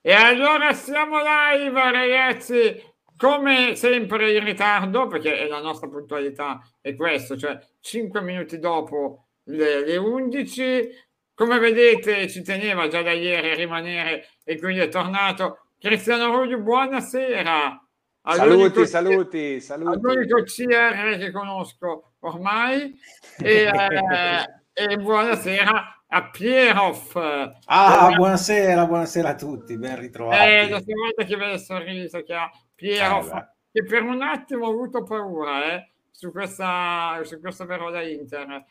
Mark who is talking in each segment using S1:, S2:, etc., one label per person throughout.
S1: E allora siamo live ragazzi, come sempre in ritardo, perché la nostra puntualità è questo, cioè 5 minuti dopo le, le 11. Come vedete ci teneva già da ieri a rimanere e quindi è tornato Cristiano Ruggio, buonasera.
S2: Saluti, saluti, saluti.
S1: L'unico CR che conosco ormai e, eh, e buonasera a Pieroff.
S2: Ah, eh, buonasera, buonasera a tutti, ben ritrovati.
S1: Eh, la prima volta che vedo il sorriso che ha Pieroff, che per un attimo ho avuto paura eh, su questa, su questa parola Inter.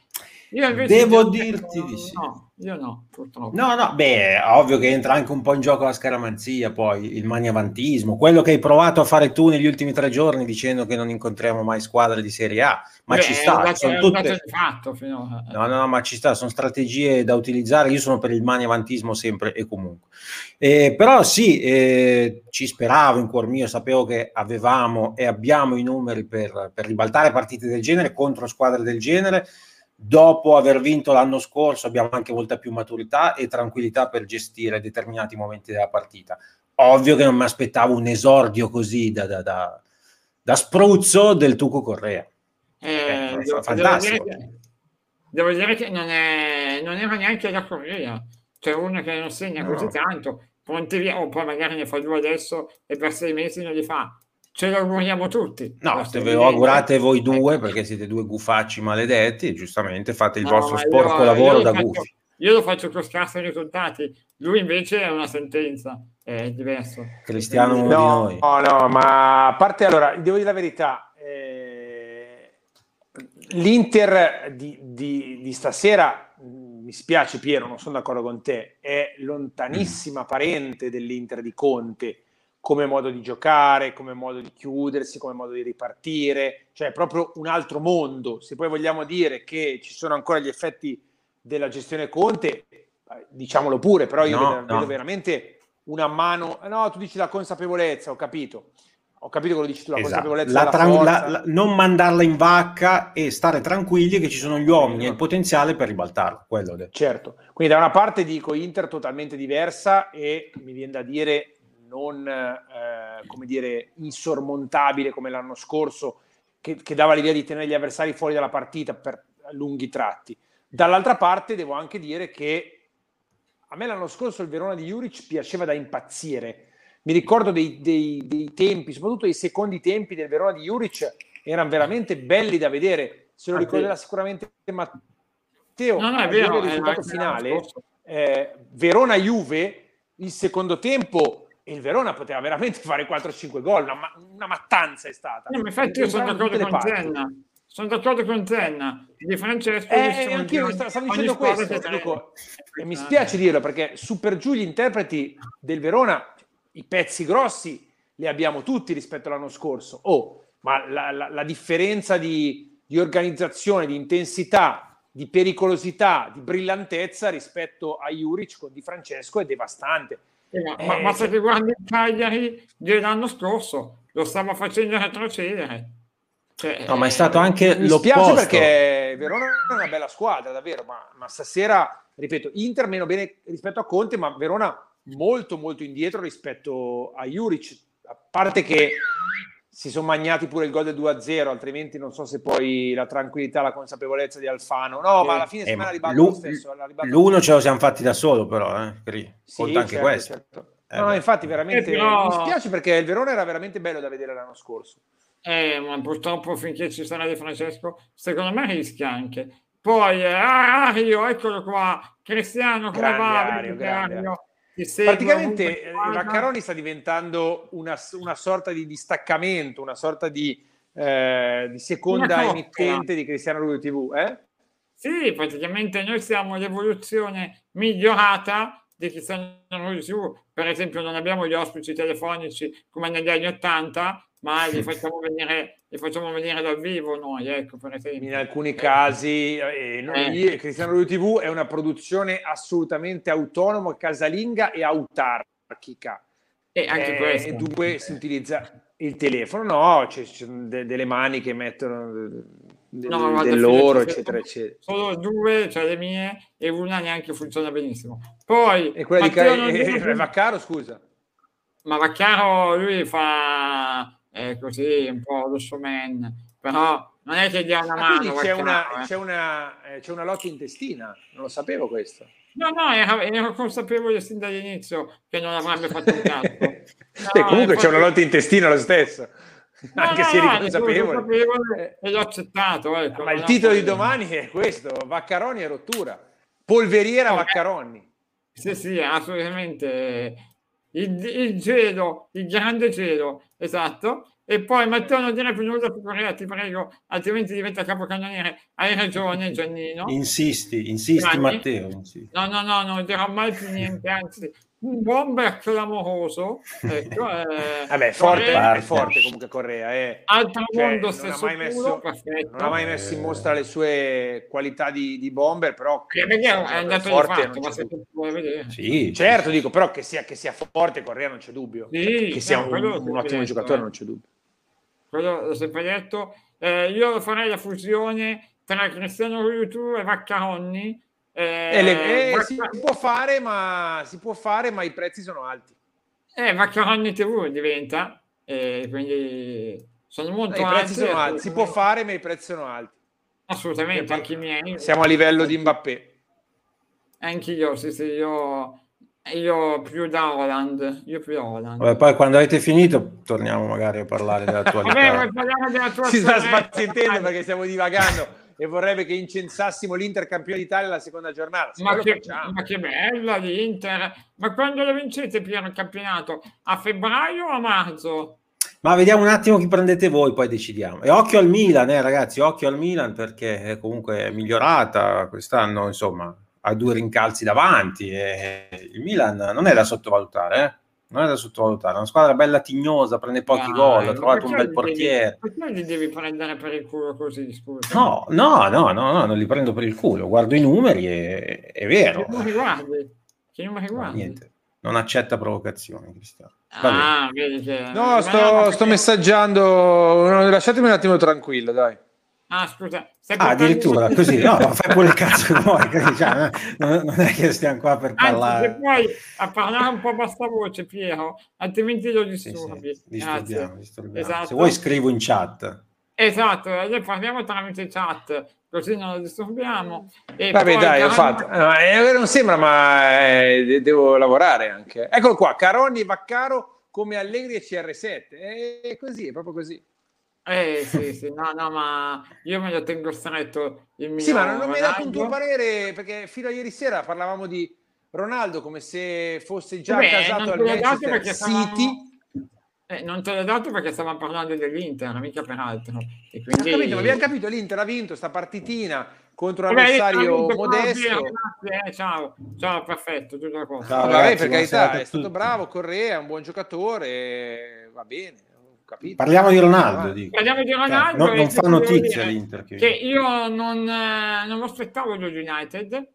S2: Io Devo dirti di sì.
S1: No, io no, purtroppo.
S2: No, no, beh, ovvio che entra anche un po' in gioco la scaramanzia, poi il maniavantismo, quello che hai provato a fare tu negli ultimi tre giorni dicendo che non incontriamo mai squadre di Serie A, ma beh, ci sta. Dato, sono tutte...
S1: fatto finora.
S2: No, no, no, ma ci sta, sono strategie da utilizzare, io sono per il maniavantismo sempre e comunque. Eh, però sì, eh, ci speravo in cuor mio, sapevo che avevamo e abbiamo i numeri per, per ribaltare partite del genere contro squadre del genere dopo aver vinto l'anno scorso abbiamo anche molta più maturità e tranquillità per gestire determinati momenti della partita. Ovvio che non mi aspettavo un esordio così da, da, da, da spruzzo del Tuco Correa.
S1: Eh, eh, devo, fantastico. Devo dire, che, devo dire che non, è, non, era neanche la Correa, c'è uno che non segna no. così tanto, via, o poi magari ne fa due adesso e per sei mesi non li fa ce lo auguriamo tutti.
S2: No, se ve lo augurate voi due perché siete due gufacci maledetti e giustamente fate il no, vostro sporco io, lavoro io da faccio, gufi.
S1: Io lo faccio con scarsi risultati, lui invece è una sentenza, è diverso.
S2: Cristiano no, di
S3: noi. No, no, ma a parte allora, devo dire la verità, eh, l'Inter di, di, di stasera mi spiace Piero, non sono d'accordo con te, è lontanissima mm. parente dell'Inter di Conte come modo di giocare, come modo di chiudersi, come modo di ripartire, cioè è proprio un altro mondo. Se poi vogliamo dire che ci sono ancora gli effetti della gestione Conte, eh, diciamolo pure, però io no, vedo, no. vedo, veramente una mano, eh, no, tu dici la consapevolezza, ho capito. Ho capito quello che dici tu, la esatto. consapevolezza.
S2: La tra- la, la, non mandarla in vacca e stare tranquilli che ci sono gli uomini e il potenziale per ribaltarlo. Quello
S3: certo. Quindi da una parte dico Inter totalmente diversa e mi viene da dire non eh, come dire, insormontabile come l'anno scorso, che, che dava l'idea di tenere gli avversari fuori dalla partita per lunghi tratti. Dall'altra parte devo anche dire che a me l'anno scorso il Verona di Juric piaceva da impazzire. Mi ricordo dei, dei, dei tempi, soprattutto i secondi tempi del Verona di Juric, erano veramente belli da vedere. Se lo ricorderà sicuramente Matteo,
S1: no, no, è vero,
S3: il risultato finale, eh, Verona-Juve, il secondo tempo il Verona poteva veramente fare 4-5 gol, una, una, mattanza è stata.
S1: No, infatti io sono d'accordo con Zenna, sono d'accordo con Zenna, di Francesco.
S3: Eh, anch'io stavo, stavo dicendo questo, dico, e mi spiace dirlo perché su per giù gli interpreti del Verona, i pezzi grossi li abbiamo tutti rispetto all'anno scorso. Oh, ma la, la, la differenza di, di organizzazione, di intensità, di pericolosità, di brillantezza rispetto a Juric con Di Francesco è devastante
S1: eh, ma se ti guardi il Cagliari dell'anno scorso, lo stava facendo retrocedere.
S2: Cioè, no, ma è stato anche
S3: mi l'opposto. perché Verona è una bella squadra, davvero, ma, ma, stasera, ripeto, Inter meno bene rispetto a Conte, ma Verona molto molto indietro rispetto a Juric, a parte che si sono magnati pure il gol del 2-0, altrimenti non so se poi la tranquillità, la consapevolezza di Alfano. No, eh, ma alla fine eh, la ribalta lo stesso.
S2: L'uno ce lo siamo fatti da solo, però, eh, Conta sì, anche certo, questo. Certo.
S3: Eh, no, infatti, veramente eh, però... mi spiace perché il Verona era veramente bello da vedere l'anno scorso.
S1: Eh, ma purtroppo finché ci sarà Di Francesco, secondo me rischia anche. Poi, eh, Ario, eccolo qua, Cristiano, come va?
S3: Ario, Ario Praticamente eh, Vaccaroni sta diventando una, una, sorta di distaccamento, una sorta di, eh, di seconda emittente di Cristiano Ronaldo TV. Eh?
S1: Sì, praticamente noi siamo l'evoluzione migliorata di Cristiano Ronaldo TV. Per esempio non abbiamo gli ospiti telefonici come negli anni Ottanta, ma li facciamo venire, li facciamo venire dal vivo noi, ecco, per esempio.
S3: In alcuni casi, eh, noi, eh. Cristiano Ronaldo TV è una produzione assolutamente autonoma, casalinga e autarchica.
S1: E anche eh, questo.
S3: dunque si utilizza il telefono, no, c'è, c'è de- delle mani che mettono no, dell'oro, eccetera, eccetera.
S1: Solo due, cioè le mie, e una neanche funziona benissimo. Poi...
S3: E quella Matteo di Car- eh, Vaccaro, scusa.
S1: Ma Vaccaro, lui fa eh, così, un po' lo showman, però non è che dia una mano.
S3: Quindi c'è, una, eh. c'è, una, eh, c'è una lotta intestina, non lo sapevo questo.
S1: No, no, ero, ero, consapevole sin dall'inizio che non avrebbe fatto un cazzo.
S3: No, comunque c'è una lotta intestina lo stesso. No, anche no, se eri no, consapevole
S1: e l'ho accettato. Ecco,
S3: ma il titolo di domani è questo: Vaccaroni e rottura. Polveriera okay. Vaccaroni.
S1: Sì, sì, assolutamente. Il, il gelo, il grande gelo, esatto. E poi Matteo non dire più nulla su Correa, ti prego, altrimenti diventa capocannoniere. Hai ragione Giannino.
S2: Insisti, insisti Gianni. Matteo. Insisti.
S1: No, no, no, non dirò mai più niente, anzi un bomber clamoroso. Ecco,
S3: eh, Vabbè, forte, Correa, è forte comunque Correa. Eh.
S1: Altro cioè, mondo stesso
S3: non ha, messo, culo, non ha mai messo in mostra le sue qualità di, di bomber, però
S1: che è andato forte, fatto, ma se tu vuoi
S3: vedere. Sì, certo, dico, però che sia, che sia forte Correa non c'è dubbio. Sì, che sia un, un ottimo giocatore eh. non c'è dubbio.
S1: Quello l'ho sempre detto. Eh, io farei la fusione tra Cristiano Ronaldo e Vaccaronni
S3: eh, le, eh, si può fare, ma si può fare, ma i prezzi sono alti.
S1: Eh, Vaccaroni TV diventa, eh, quindi sono molto I
S3: alti. Sono alti. Si può fare, ma i prezzi sono alti.
S1: Assolutamente, anche i miei.
S3: Siamo a livello di Mbappé.
S1: Anche io, sì, sì, io, io più da Holland. Io più da Holland.
S2: Vabbè, poi quando avete finito torniamo magari a parlare della tua Vabbè,
S3: della tua Si sta spazientendo perché stiamo divagando e vorrebbe che incensassimo l'Inter campione d'Italia la seconda giornata.
S1: Ma che, ma che, bella l'Inter! Ma quando lo vincete Piero il campionato? A febbraio o a marzo?
S2: Ma vediamo un attimo chi prendete voi, poi decidiamo. E occhio al Milan, eh, ragazzi, occhio al Milan perché è comunque migliorata quest'anno, insomma, ha due rincalzi davanti. E il Milan non è da sottovalutare, eh non è da sottovalutare, è una squadra bella tignosa, prende pochi ah, gol, ha trovato un bel portiere.
S1: Devi, perché li devi prendere per il culo così, scusa?
S2: No, no, no, no, no non li prendo per il culo, guardo i numeri e è vero. Che numeri guardi? Che numeri guardi? niente, non accetta provocazioni, Cristiano.
S1: Ah, vedi che...
S3: No, sto, sto messaggiando, lasciatemi un attimo tranquillo, dai.
S1: Ah, scusa.
S2: Ah, addirittura su... così, no, fai pure il cazzo che vuoi, cioè, non, non, è che stiamo qua per parlare.
S1: Anzi, poi a parlare un po' a bassa voce, Piero, altrimenti lo disturbi. Sì, sì,
S2: disturbiamo, disturbiamo. Esatto. Se vuoi scrivo in chat.
S1: Esatto, noi parliamo tramite chat, così non lo disturbiamo.
S3: E Vabbè, dai, Caroni... ho fatto. Eh, non sembra, ma eh, devo lavorare anche. Eccolo qua, Caroni Vaccaro come Allegri e CR7. È così, è proprio così.
S1: Eh sì, sì, no, no, ma io me lo tengo stretto.
S3: Il mio sì, ma non, non mi hai dato un tuo parere perché fino a ieri sera parlavamo di Ronaldo come se fosse già Beh, casato al Manchester City. Stavamo...
S1: Eh, non te l'ho dato perché stavamo parlando dell'Inter, mica per altro.
S3: E quindi... capito, abbiamo capito, l'Inter ha vinto sta partitina contro un avversario modesto.
S1: eh, ciao, ciao, perfetto, tutto a posto.
S3: Ciao, ragazzi, per carità, è stato bravo, Correa, è un buon giocatore, va bene
S2: capito. Parliamo di Ronaldo. Dico.
S1: Parliamo di Ronaldo.
S2: Cioè, non, non fa notizia l'Inter.
S1: Che, che io non, eh, non aspettavo lo United,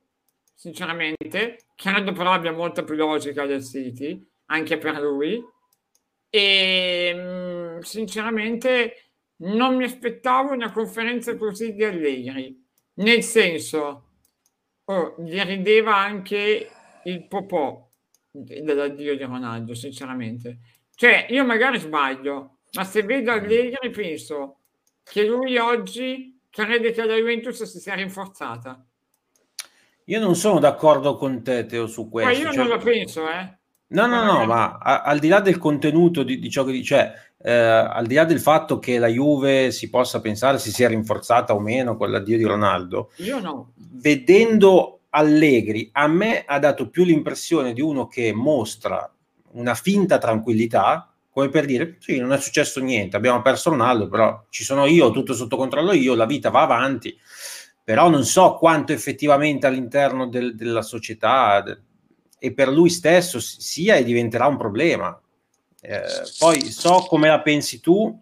S1: sinceramente. Credo però abbia molta più logica del City, anche per lui. E mm, sinceramente non mi aspettavo una conferenza così di Allegri. Nel senso, oh, gli rideva anche il popò dell'addio di Ronaldo, sinceramente. Cioè, io magari sbaglio, ma se vedo Allegri penso che lui oggi crede che la Juventus si sia rinforzata.
S2: Io non sono d'accordo con te, Teo, su questo.
S1: Ma io cioè... non lo penso, eh.
S2: No, no, no, ma a, al di là del contenuto di, di ciò che dice, cioè, eh, al di là del fatto che la Juve si possa pensare si sia rinforzata o meno con l'addio di Ronaldo,
S1: io no.
S2: Vedendo Allegri, a me ha dato più l'impressione di uno che mostra una finta tranquillità, come per dire, sì, non è successo niente, abbiamo perso Ronaldo, però ci sono io, tutto sotto controllo io, la vita va avanti, però non so quanto effettivamente all'interno del, della società de, e per lui stesso sia e diventerà un problema. Eh, poi so come la pensi tu,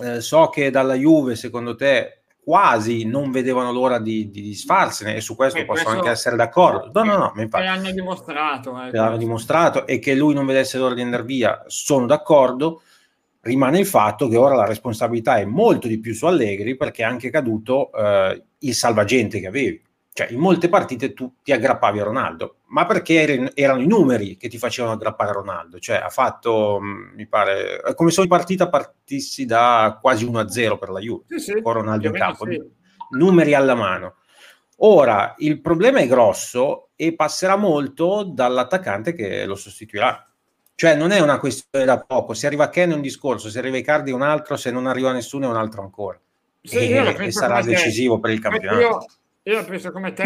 S2: eh, so che dalla Juve, secondo te, quasi non vedevano l'ora di, di disfarsene e su questo e posso questo anche essere d'accordo. No, no, no,
S1: mi infatti, l'hanno dimostrato.
S2: Eh, l'hanno dimostrato e che lui non vedesse l'ora di andare via, sono d'accordo, rimane il fatto che ora la responsabilità è molto di più su Allegri perché è anche caduto eh, il salvagente che avevi. Cioè, in molte partite tu ti aggrappavi a Ronaldo, ma perché erano i numeri che ti facevano aggrappare a Ronaldo. Cioè, ha fatto, mm, mi pare, come se ogni partita partissi da quasi 1-0 per la Juve, sì, sì, con Ronaldo in campo. Sì. Numeri alla mano. Ora, il problema è grosso e passerà molto dall'attaccante che lo sostituirà. Cioè, non è una questione da poco. Se arriva Ken è un discorso, se arriva Icardi è un altro, se non arriva nessuno è un altro ancora. Sì, e, e sarà decisivo per il campionato.
S1: Io, io la penso come te,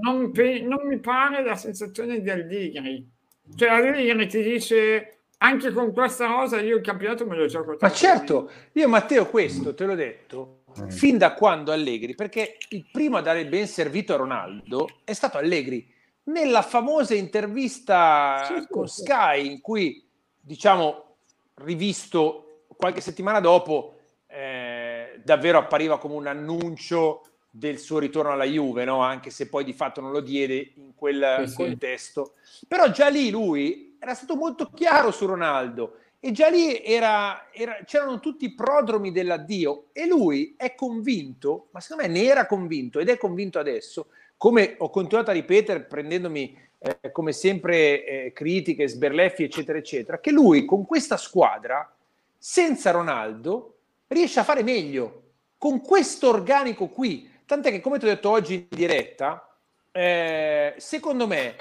S1: non, non, mi pare la sensazione di Aldigri. Cioè Aldigri ti dice anche con questa rosa io il campionato me lo gioco.
S3: Ma certo, io Matteo questo te l'ho detto fin da quando Allegri, perché il primo a dare il ben servito a Ronaldo è stato Allegri. Nella famosa intervista sì, sì, con. Sky in cui, diciamo, rivisto qualche settimana dopo, eh, davvero appariva come un annuncio del suo ritorno alla Juve, no? anche se poi di fatto non lo diede in quel sì, contesto. Sì. Però già lì lui era stato molto chiaro su Ronaldo e già lì era, era, c'erano tutti i prodromi dell'addio e lui è convinto, ma secondo me ne era convinto ed è convinto adesso, come ho continuato a ripetere prendendomi eh, come sempre eh, critiche, sberleffi eccetera eccetera, che lui con questa squadra senza Ronaldo riesce a fare meglio. Con questo organico qui, Tant'è che, come ti ho detto oggi in diretta, eh, secondo me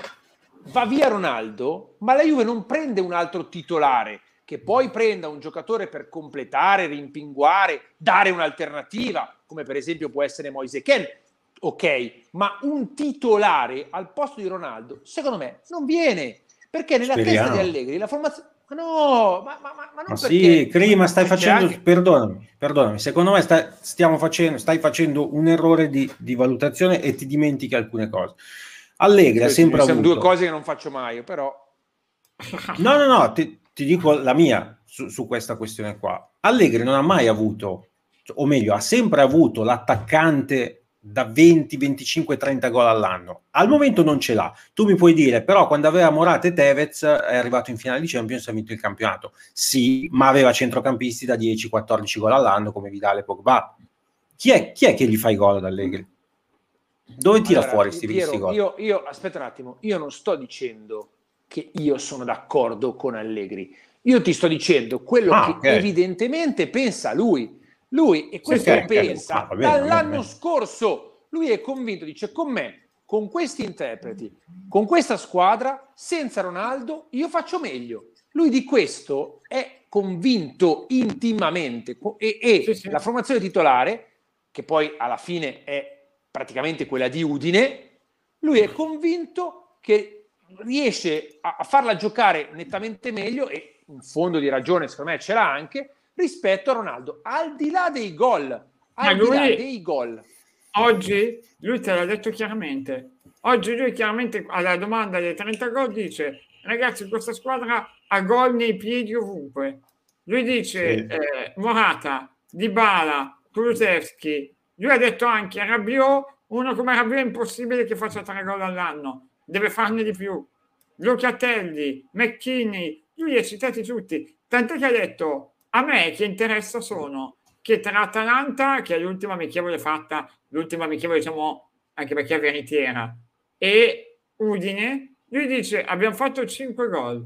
S3: va via Ronaldo, ma la Juve non prende un altro titolare che poi prenda un giocatore per completare, rimpinguare, dare un'alternativa, come per esempio può essere Moise Ken. Ok, ma un titolare al posto di Ronaldo, secondo me, non viene. Perché nella Speriamo. testa di Allegri la formazione ma no, ma, ma, ma, ma
S2: non ma sì, Crima, stai facendo, anche... perdonami, perdonami, secondo me stai, stiamo facendo, stai facendo un errore di, di, valutazione e ti dimentichi alcune cose. Allegri ha sempre avuto...
S3: Sono due cose che non faccio mai, però...
S2: No, no, no, ti, ti dico la mia su, su questa questione qua. Allegri non ha mai avuto, o meglio, ha sempre avuto l'attaccante da 20, 25, 30 gol all'anno. Al momento non ce l'ha. Tu mi puoi dire, però, quando aveva Morata e Tevez è arrivato in finale di Champions e ha vinto il campionato. Sì, ma aveva centrocampisti da 10, 14 gol all'anno come Vidale e Pogba. Chi è, chi è che gli fa i gol ad Allegri? Dove tira allora, fuori questi visti gol?
S3: Io, io, aspetta un attimo, io non sto dicendo che io sono d'accordo con Allegri. Io ti sto dicendo quello ah, che okay. evidentemente pensa lui lui, e questo sì, lo pensa, ah, bene, dall'anno scorso, lui è convinto, dice con me, con questi interpreti, con questa squadra, senza Ronaldo, io faccio meglio. Lui di questo è convinto intimamente e, e sì, sì. la formazione titolare, che poi alla fine è praticamente quella di Udine, lui è convinto che riesce a, a farla giocare nettamente meglio e in fondo di ragione secondo me ce l'ha anche, rispetto a Ronaldo, al di là dei gol, al lui, di là dei gol.
S1: Oggi lui te l'ha detto chiaramente. Oggi lui chiaramente alla domanda dei 30 gol dice ragazzi questa squadra ha gol nei piedi ovunque. Lui dice sì. eh, Morata, Dybala, Kulusevski. Lui ha detto anche Rabiot, uno come Rabiot è impossibile che faccia tre gol all'anno, deve farne di più. Locatelli, McKinney, lui li ha citati tutti. Tant'è che ha detto a me che interessa sono che tra Atalanta, che è l'ultima amichevole fatta, l'ultima amichevole diciamo anche perché è veritiera, e Udine, lui dice abbiamo fatto 5 gol.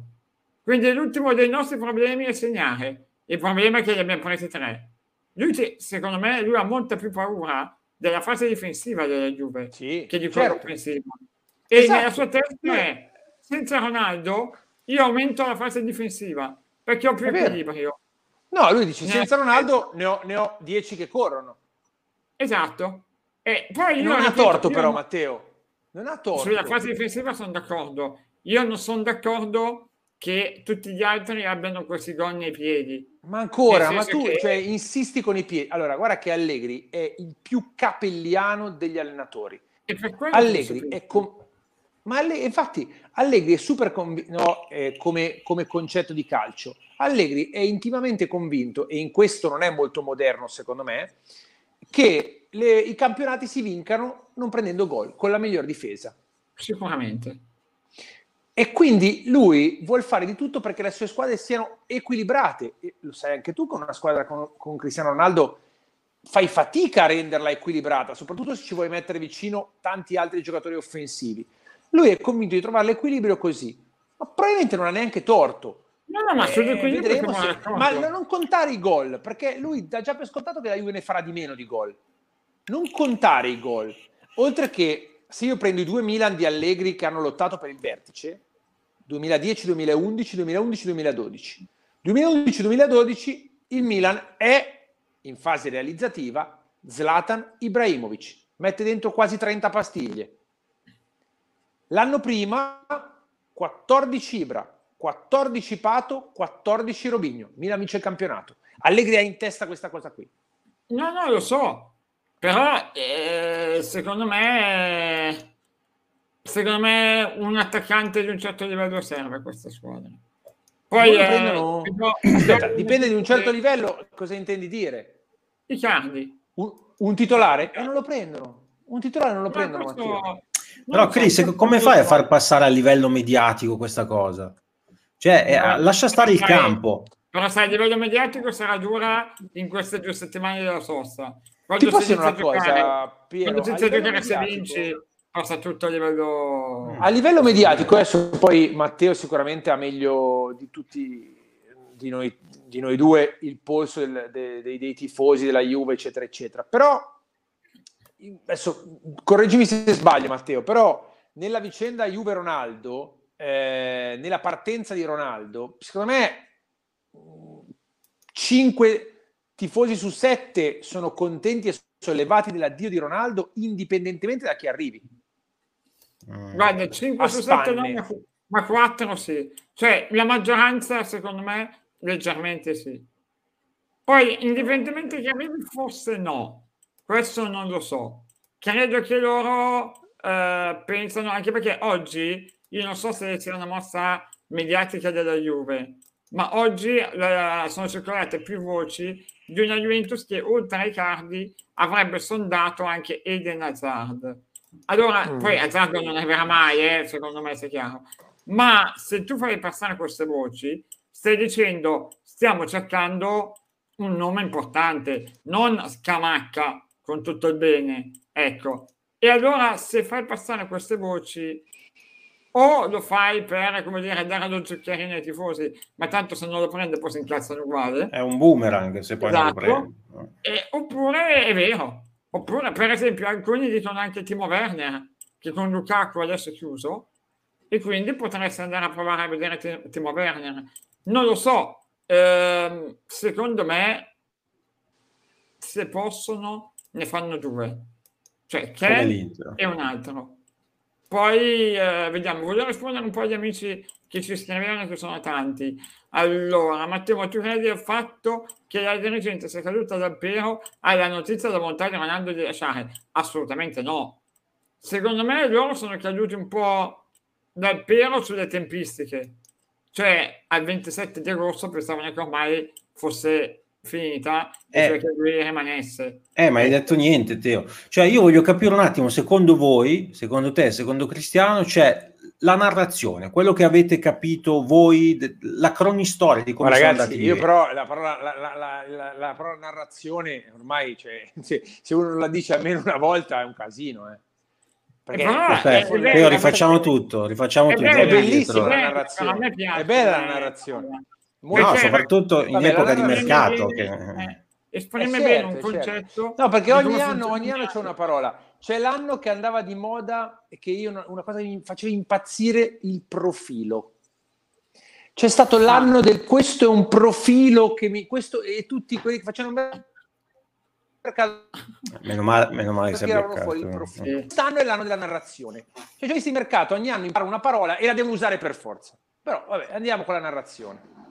S1: Quindi l'ultimo dei nostri problemi è segnare. Il problema è che li abbiamo presi 3. Lui, secondo me, lui ha molta più paura della fase difensiva della Juve sì, che di quella certo. offensiva. E esatto. nella sua testa è senza Ronaldo io aumento la fase difensiva perché ho più equilibrio.
S3: No, lui dice senza Ronaldo ne ho, ne ho 10 che corrono.
S1: Esatto. E poi
S3: non ha torto però Matteo. Non ha torto.
S1: Sulla fase difensiva sono d'accordo. Io non sono d'accordo che tutti gli altri abbiano questi gol nei piedi.
S3: Ma ancora, ma tu che... cioè, insisti con i piedi. Allora, guarda che Allegri è il più capelliano degli allenatori. Allegri è com- ma Allegri, infatti Allegri è super convinto no, eh, come, come, concetto di calcio. Allegri è intimamente convinto, e in questo non è molto moderno secondo me, che le, i campionati si vincano non prendendo gol, con la miglior difesa.
S1: Sicuramente.
S3: E quindi lui vuole fare di tutto perché le sue squadre siano equilibrate. E lo sai anche tu, con una squadra con, con Cristiano Ronaldo fai fatica a renderla equilibrata, soprattutto se ci vuoi mettere vicino tanti altri giocatori offensivi. Lui è convinto di trovare l'equilibrio così, ma probabilmente non ha neanche torto.
S1: No, no, ma, eh,
S3: vedremo se, ma non contare i gol, perché lui dà già per scontato che la Juve ne farà di meno di gol. Non contare i gol. Oltre che, se io prendo i due Milan di Allegri che hanno lottato per il vertice, 2010, 2011, 2011, 2012. 2011-2012 il Milan è in fase realizzativa Zlatan Ibrahimovic, mette dentro quasi 30 pastiglie. L'anno prima 14 Ibra, 14 Pato, 14 Robigno. Milan vince il campionato. Allegri ha in testa questa cosa qui.
S1: No, no, lo so. Però eh, secondo me secondo me un attaccante di un certo livello serve a questa squadra.
S3: Poi eh, prendono... Aspetta, dipende di un certo livello, cosa intendi dire?
S1: Icardi.
S3: Un, un titolare? E non lo prendono. Un titolare non lo Ma prendono. Questo...
S2: Però Chris, come fai a far passare a livello mediatico questa cosa? Cioè, eh, lascia stare il campo.
S1: Però sai, a livello mediatico sarà dura in queste due settimane della sosta.
S3: Quando Ti posso dire una giocare, cosa, Piero?
S1: Quando giocare se vinci, passa tutto a livello...
S3: A livello mediatico, adesso poi Matteo sicuramente ha meglio di tutti di noi, di noi due il polso del, dei, dei, dei tifosi della Juve, eccetera, eccetera. Però, adesso correggimi se sbaglio, Matteo, però nella vicenda Juve-Ronaldo, eh, nella partenza di Ronaldo, secondo me 5 tifosi su 7 sono contenti e sollevati dell'addio di Ronaldo, indipendentemente da chi arrivi.
S1: Guarda, 5 su 7 no, ma 4 sì. Cioè, la maggioranza, secondo me, leggermente sì. Poi, indipendentemente che arrivi, forse no. Questo non lo so. Credo che loro eh, pensano, anche perché oggi, io non so se sia una mossa mediatica della Juve, ma oggi eh, sono circolate più voci di una Juventus che oltre ai cardi avrebbe sondato anche Eden Hazard. Allora, mm. poi Hazard non arriverà mai, eh, secondo me, è chiaro. Ma se tu fai passare queste voci, stai dicendo stiamo cercando un nome importante, non Scamacca con tutto il bene, ecco. E allora se fai passare queste voci o lo fai per, come dire, dare lo zuccherino ai tifosi, ma tanto se non lo prende poi si incazzano uguale.
S2: È un boomerang se poi esatto. non lo esatto.
S1: prende. E, oppure è vero. Oppure, per esempio, alcuni dicono anche Timo Werner, che con Lukaku adesso è chiuso, e quindi potresti andare a provare a vedere Timo Werner. Non lo so, eh, secondo me se possono ne fanno due, cioè Ken e un altro. Poi eh, vediamo, voglio rispondere un po' agli amici che ci scrivevano, che sono tanti. Allora, Matteo, tu credi al fatto che la dirigente sia caduta dal pero alla notizia da montare Ronaldo di lasciare? Assolutamente no. Secondo me loro sono caduti un po' dal pero sulle tempistiche cioè al 27 di agosto pensavano che ormai fosse finita e eh, cioè che lui rimanesse.
S2: Eh, ma hai detto niente, Teo. Cioè, io voglio capire un attimo, secondo voi, secondo te, secondo Cristiano, c'è la narrazione, quello che avete capito voi, la cronistoria di come
S3: ma ragazzi, io però la parola, la, la, la, la parola narrazione ormai, cioè, se, se, uno la dice almeno una volta è un casino, eh.
S2: Perché no, è, è bello, rifacciamo tutto, rifacciamo
S3: è
S2: tutto.
S3: È bellissima la narrazione, è bella la narrazione.
S2: No, soprattutto in vabbè, epoca di mercato. Che...
S1: Eh, esprime certo, bene un certo. concetto.
S3: No, perché ogni anno, ogni anno c'è una parola. C'è l'anno che andava di moda e che io una, cosa che mi faceva impazzire il profilo. C'è stato l'anno del questo è un profilo che mi questo e tutti quelli che facevano
S2: mercato. Meno male, meno male che sia fuori il
S3: profilo. Quest'anno è l'anno della narrazione. Cioè, questi mercato ogni anno impara una parola e la devono usare per forza. Però, vabbè, andiamo con la narrazione.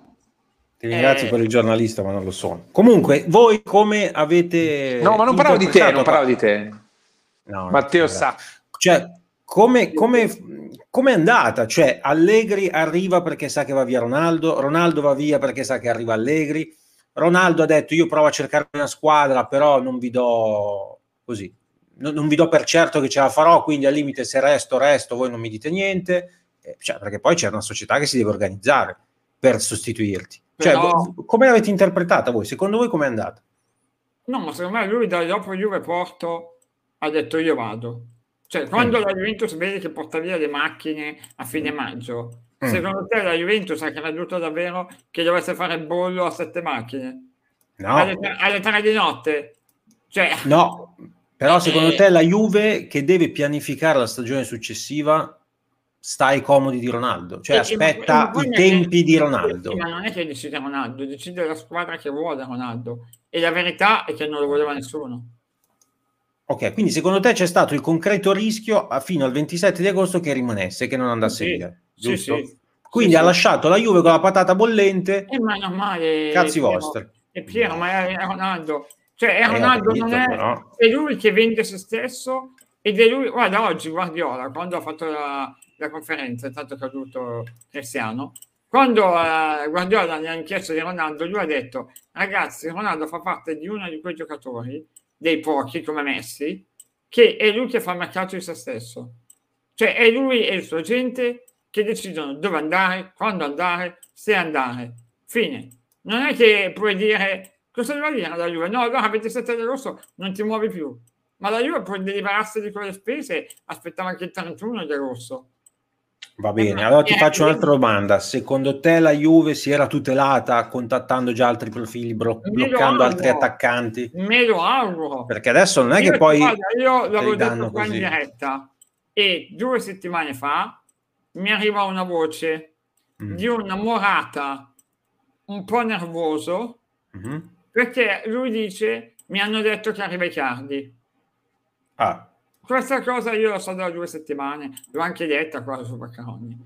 S2: Ti ringrazio eh... per il giornalista, ma non lo sono. Comunque, voi come avete.
S3: No, ma non parlavo di te, non parlavo di te. No, Matteo sa.
S2: Cioè, come, come, come, è andata? Cioè, Allegri arriva perché sa che va via Ronaldo, Ronaldo va via perché sa che arriva Allegri. Ronaldo ha detto io provo a cercare una squadra, però non vi do così, non, non vi do per certo che ce la farò, quindi al limite se resto, resto, voi non mi dite niente. eh, cioè, perché poi c'è una società che si deve organizzare per sostituirti. Cioè, Però... come l'avete interpretata voi? Secondo voi com'è andata?
S1: No, ma secondo me lui da dopo Juve Porto ha detto io vado. Cioè, quando mm. la Juventus vede che porta via le macchine a fine maggio, mm. secondo te la Juventus ha creduto davvero che dovesse fare il bollo a sette macchine? No. Alle, alle tre di notte? Cioè...
S2: No, però secondo eh, te la Juve che deve pianificare la stagione successiva sta ai comodi di Ronaldo, cioè aspetta ma, i tempi che, di Ronaldo.
S1: Ma non è che decide Ronaldo, decide la squadra che vuole Ronaldo e la verità è che non lo voleva nessuno.
S2: Ok, quindi secondo te c'è stato il concreto rischio fino al 27 di agosto che rimanesse, che non andasse sì, via, giusto? Sì, sì. Quindi ha lasciato la Juve con la patata bollente.
S1: Eh, ma normale.
S2: Cazzi vostri.
S1: È Piero, ma è Ronaldo. Cioè, è eh, Ronaldo capito, non è, però... è lui che vende se stesso ed è lui, guarda oggi Guardiola, quando ha fatto la, la conferenza, stato caduto Cristiano, quando uh, Guardiola gli ha chiesto di Ronaldo, lui ha detto, ragazzi, Ronaldo fa parte di uno di quei giocatori, dei pochi come Messi, che è lui che fa il mercato di se stesso. Cioè è lui e il suo gente che decidono dove andare, quando andare, se andare. Fine. Non è che puoi dire, cosa deve dire la Juve? No, allora 27 agosto non ti muovi più. Ma la Juve può deliberarsi di quelle spese, aspettava anche il 31 di agosto.
S2: Va bene, allora ti faccio un'altra domanda. Secondo te la Juve si era tutelata contattando già altri profili, blo- bloccando altri attaccanti?
S1: Me lo auguro.
S2: Perché adesso non è io che poi...
S1: Guarda, io l'avevo detto qua in diretta e due settimane fa mi arriva una voce mm. di una morata un po' nervoso mm-hmm. perché lui dice mi hanno detto che arriva i cardi. Ah questa cosa io lo so da due settimane, l'ho anche detta qua su Baccaroni.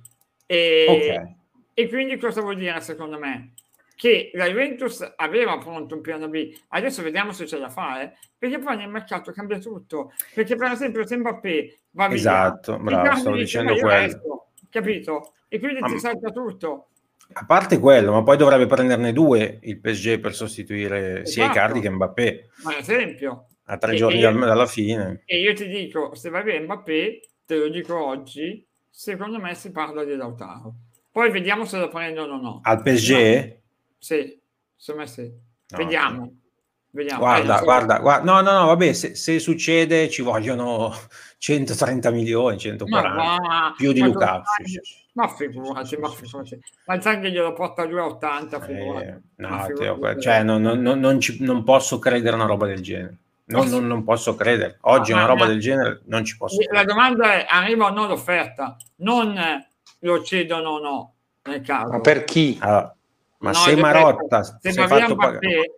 S1: E, okay. e quindi cosa vuol dire secondo me? Che la Juventus aveva pronto un piano B, adesso vediamo se ce la fa, eh? perché poi nel mercato cambia tutto. Perché per esempio se Mbappé va via,
S2: esatto, bravo, stavo dicendo quello. Resto,
S1: capito? E quindi ti salta tutto.
S2: A parte quello, ma poi dovrebbe prenderne due il PSG per sostituire esatto. sia Icardi che Mbappé.
S1: Per esempio
S2: a tre e giorni io, dalla fine.
S1: E io ti dico, se va bene Mbappé, te lo dico oggi, secondo me si parla di Lautaro. Poi vediamo se lo prendono o no.
S2: Al PSG? No.
S1: Sì, secondo me sì. No, vediamo. Vediamo.
S2: Guarda, eh, guarda, guarda, no, no, no, vabbè, se, se, succede ci vogliono 130 milioni, 140, ma, ma, più di Lukaku.
S1: Ma figurati, ma figurati. Ma che glielo porta a 2,80,
S2: figurati. Eh, no, figurati. Cioè, non, non, non, ci, non posso credere a una roba del genere. Non, non, non, posso credere. Oggi una roba del genere non ci posso
S1: credere. La domanda è: arriva o no l'offerta? Non lo cedono o no nel caso.
S2: Ma per chi? Allora, ma no, se Marotta
S1: se va via Mbappé,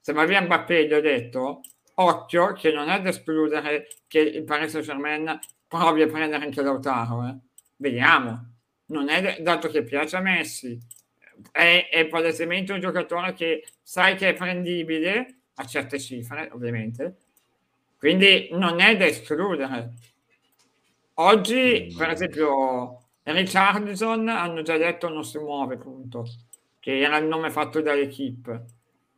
S1: se va via Mbappé, gli ho detto occhio che non è da escludere che il Paris Saint Germain provi a prendere anche Lautaro. Eh. Vediamo. Non è dato che piace a Messi, è, è palesemente un giocatore che sai che è prendibile a certe cifre, ovviamente. Quindi non è da escludere. Oggi, per esempio, Richardson hanno già detto non si muove, punto. Che era il nome fatto dall'equipe.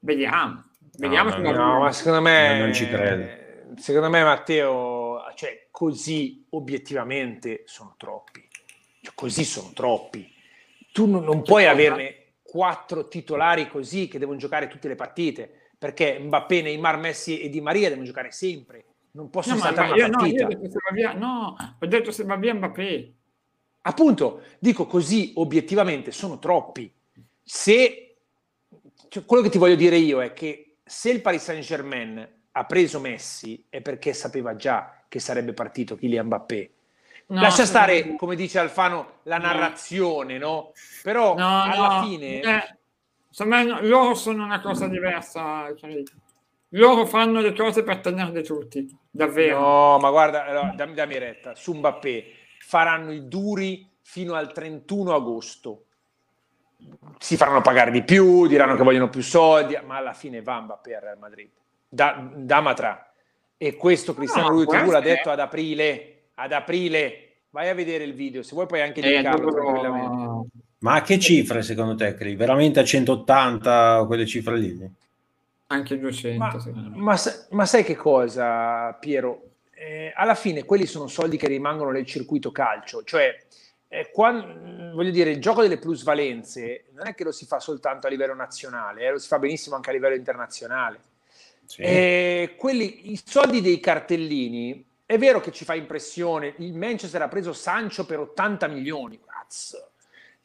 S1: Vediamo. Vediamo
S3: no, no, ma secondo me non ci credo. Secondo me, Matteo, cioè, così obiettivamente sono troppi. Cioè, così sono troppi. Tu non, non puoi averne quattro titolari così che devono giocare tutte le partite perché Mbappé, Neymar, Messi e Di Maria devono giocare sempre. Non possono no, saltare
S1: io, va via, no, ho detto se va via Mbappé.
S3: Appunto, dico così, obiettivamente sono troppi. Se cioè, quello che ti voglio dire io è che se il Paris Saint-Germain ha preso Messi è perché sapeva già che sarebbe partito Kylian Mbappé. No, Lascia stare, come dice Alfano, la narrazione, no? Però alla fine eh
S1: me, loro sono una cosa diversa. Cioè, loro fanno le cose per tenerli tutti, davvero.
S3: No, ma guarda, allora, dammi, dammi retta, su Mbappé faranno i duri fino al 31 agosto. Si faranno pagare di più, diranno che vogliono più soldi, ma alla fine va Mbappé al Real Madrid. Da, da Matra. E questo Cristiano no, Ronaldo l'ha detto ad aprile. Ad aprile. Vai a vedere il video, se vuoi puoi anche eh, dedicarlo tranquillamente.
S2: Ma a che cifre secondo te, Cri? Veramente a 180 quelle cifre lì?
S1: Anche 200.
S3: Ma, ma, ma sai che cosa, Piero? Eh, alla fine quelli sono soldi che rimangono nel circuito calcio, cioè eh, quando, voglio dire, il gioco delle plusvalenze non è che lo si fa soltanto a livello nazionale, eh, lo si fa benissimo anche a livello internazionale. Sì. E quelli, I soldi dei cartellini, è vero che ci fa impressione, il Manchester ha preso Sancho per 80 milioni, cazzo.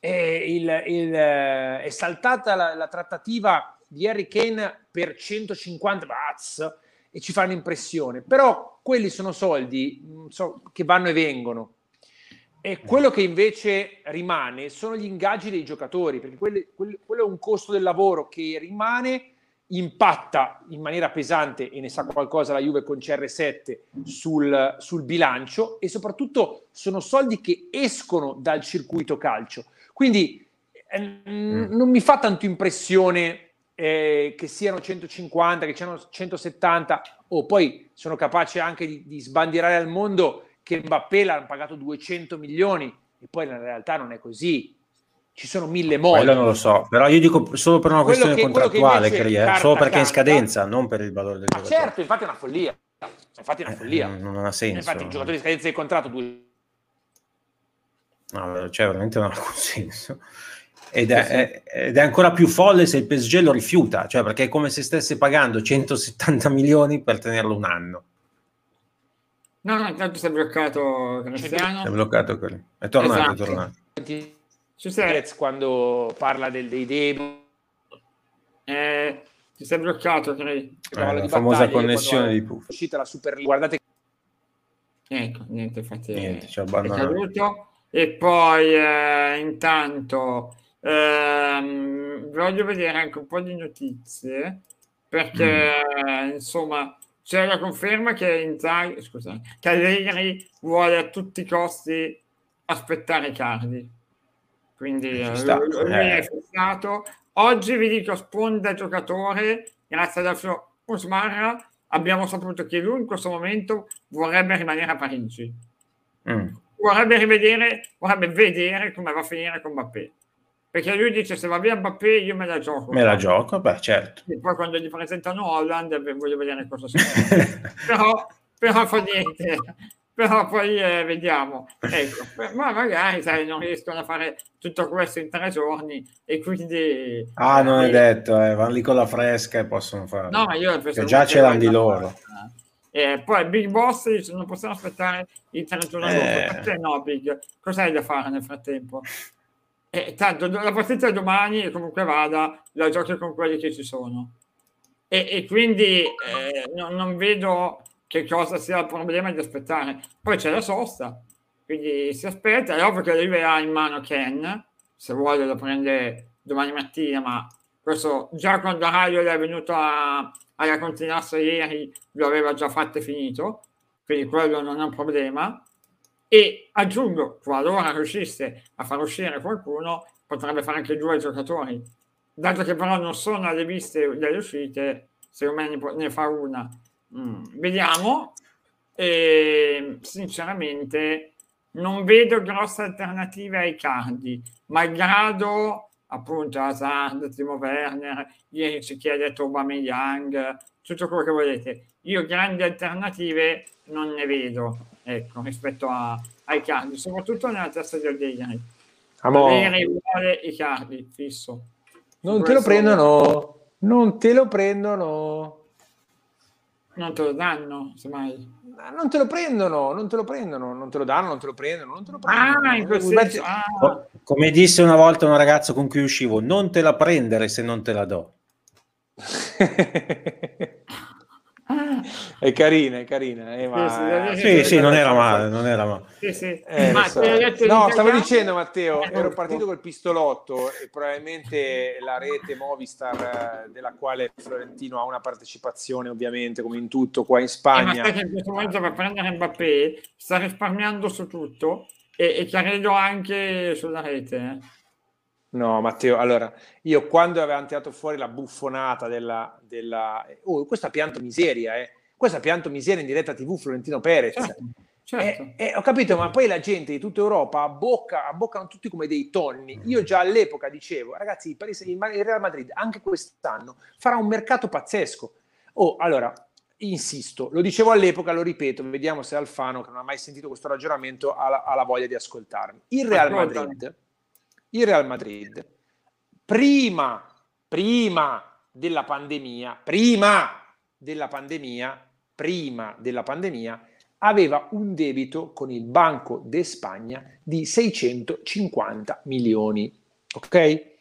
S3: Il, il, è saltata la, la, trattativa di Harry Kane per 150 bazz e ci fanno impressione, però quelli sono soldi so, che vanno e vengono. E quello che invece rimane sono gli ingaggi dei giocatori, perché quello, quello è un costo del lavoro che rimane impatta in maniera pesante, e ne sa qualcosa la Juve con CR7, sul, sul bilancio e soprattutto sono soldi che escono dal circuito calcio. Quindi eh, mm. non mi fa tanto impressione eh, che siano 150, che siano 170, o oh, poi sono capace anche di, di sbandierare al mondo che Mbappé l'hanno pagato 200 milioni e poi in realtà non è così ci sono mille modi.
S2: Quello non lo so, però io dico solo per una quello questione che, contrattuale, credo, eh, solo perché è in scadenza, non per il valore del
S3: giocatore. Certo, infatti è una follia. Infatti è una eh, follia.
S2: Eh, non ha senso.
S3: Infatti il giocatore in scadenza di contratto due...
S2: No, cioè veramente non ha alcun senso. Ed è, è, ed è, ancora più folle se il PSG lo rifiuta, cioè perché è come se stesse pagando 170 milioni per tenerlo un anno.
S1: No, no, intanto si è bloccato Cristiano.
S2: Si è bloccato quello. È tornato, esatto. è tornato.
S3: Ci sei... quando parla del, dei demo.
S1: Eh, ti sei bloccato, credo.
S2: Eh, la famosa connessione di Puff.
S3: È uscita la Super League. Guardate.
S1: Ecco, niente, infatti
S2: niente, è, è caduto.
S1: E poi eh, intanto ehm, voglio vedere anche un po' di notizie perché mm. insomma c'è la conferma che Inzaghi, scusate, che Allegri vuole a tutti i costi aspettare Cardi quindi eh, lui eh. è fissato. Oggi vi dico sponda giocatore, grazie ad Alfio Usmarra, abbiamo saputo che lui in questo momento vorrebbe rimanere a Parigi. Mm. Vorrebbe rivedere, vorrebbe vedere come va a finire con Mbappé. Perché lui dice se va via Mbappé io me la gioco.
S2: Me la gioco, beh certo.
S1: E poi quando gli presentano Holland voglio vedere cosa succede. però, però fa niente però poi eh, vediamo. Ecco, ma magari sai, non riescono a fare tutto questo in tre giorni e quindi...
S2: Ah, non eh, è detto, eh, vanno lì con la fresca e possono fare.
S1: No, ma io
S2: penso già ce l'hanno di loro.
S1: Eh, poi Big Boss dice non possiamo aspettare il 31 agosto. Eh. Perché no, Big? Cos'hai da fare nel frattempo? Eh, tanto la partita è domani comunque vada, la giochi con quelli che ci sono. E, e quindi eh, non, non vedo che cosa sia il problema di aspettare. Poi c'è la sosta, quindi si aspetta. È ovvio che ha in mano Ken, se vuole lo prende domani mattina, ma questo già quando Raio è venuto a, alla continassa ieri lo aveva già fatto e finito, quindi quello non è un problema. E aggiungo, qualora riuscisse a far uscire qualcuno, potrebbe fare anche due giocatori. Dato che però non sono alle viste delle uscite, secondo me ne fa una Mm, vediamo. E, sinceramente non vedo grosse alternative ai cardi, malgrado appunto Hazard, Timo Werner, ieri ci chiede Young, tutto quello che volete. Io grandi alternative non ne vedo, ecco, rispetto a, ai cardi, soprattutto nella testa di Allegri. Allegri vuole i cardi, fisso.
S3: Non te lo prendono, non te lo prendono.
S1: Non te lo danno, semmai.
S3: Non te lo prendono, non te lo prendono, non te lo danno, non te lo prendono, non te lo prendono.
S1: Ah, in quel senso. Ah.
S2: Come disse una volta un ragazzo con cui uscivo, non te la prendere se non te la do.
S3: è carina, è carina. Eh,
S2: ma... Sì, sì, sì non era male, non era male.
S1: Sì, sì. Eh, ma
S3: so. No, stavo dicendo Matteo, eh, ero partito col pistolotto e probabilmente la rete Movistar eh, della quale Florentino ha una partecipazione ovviamente come in tutto qua in Spagna.
S1: Eh, ma in questo momento per prendere Mbappé sta risparmiando su tutto e, e credo anche sulla rete. Eh.
S3: No, Matteo, allora, io quando avevamo tirato fuori la buffonata della... della... Oh, questa pianto miseria, eh. Questa pianto miseria in diretta TV Florentino Perez. Certo, certo. Eh, eh, ho capito, ma poi la gente di tutta Europa abbocca, abboccano tutti come dei tonni. Io già all'epoca dicevo, ragazzi, il, Paris, il Real Madrid anche quest'anno farà un mercato pazzesco. Oh, allora, insisto, lo dicevo all'epoca, lo ripeto, vediamo se Alfano, che non ha mai sentito questo ragionamento, ha la, ha la voglia di ascoltarmi. Il Real Madrid, il Real Madrid, prima, prima della pandemia, prima della pandemia, prima della pandemia, aveva un debito con il Banco de Spagna di 650 milioni. Ok?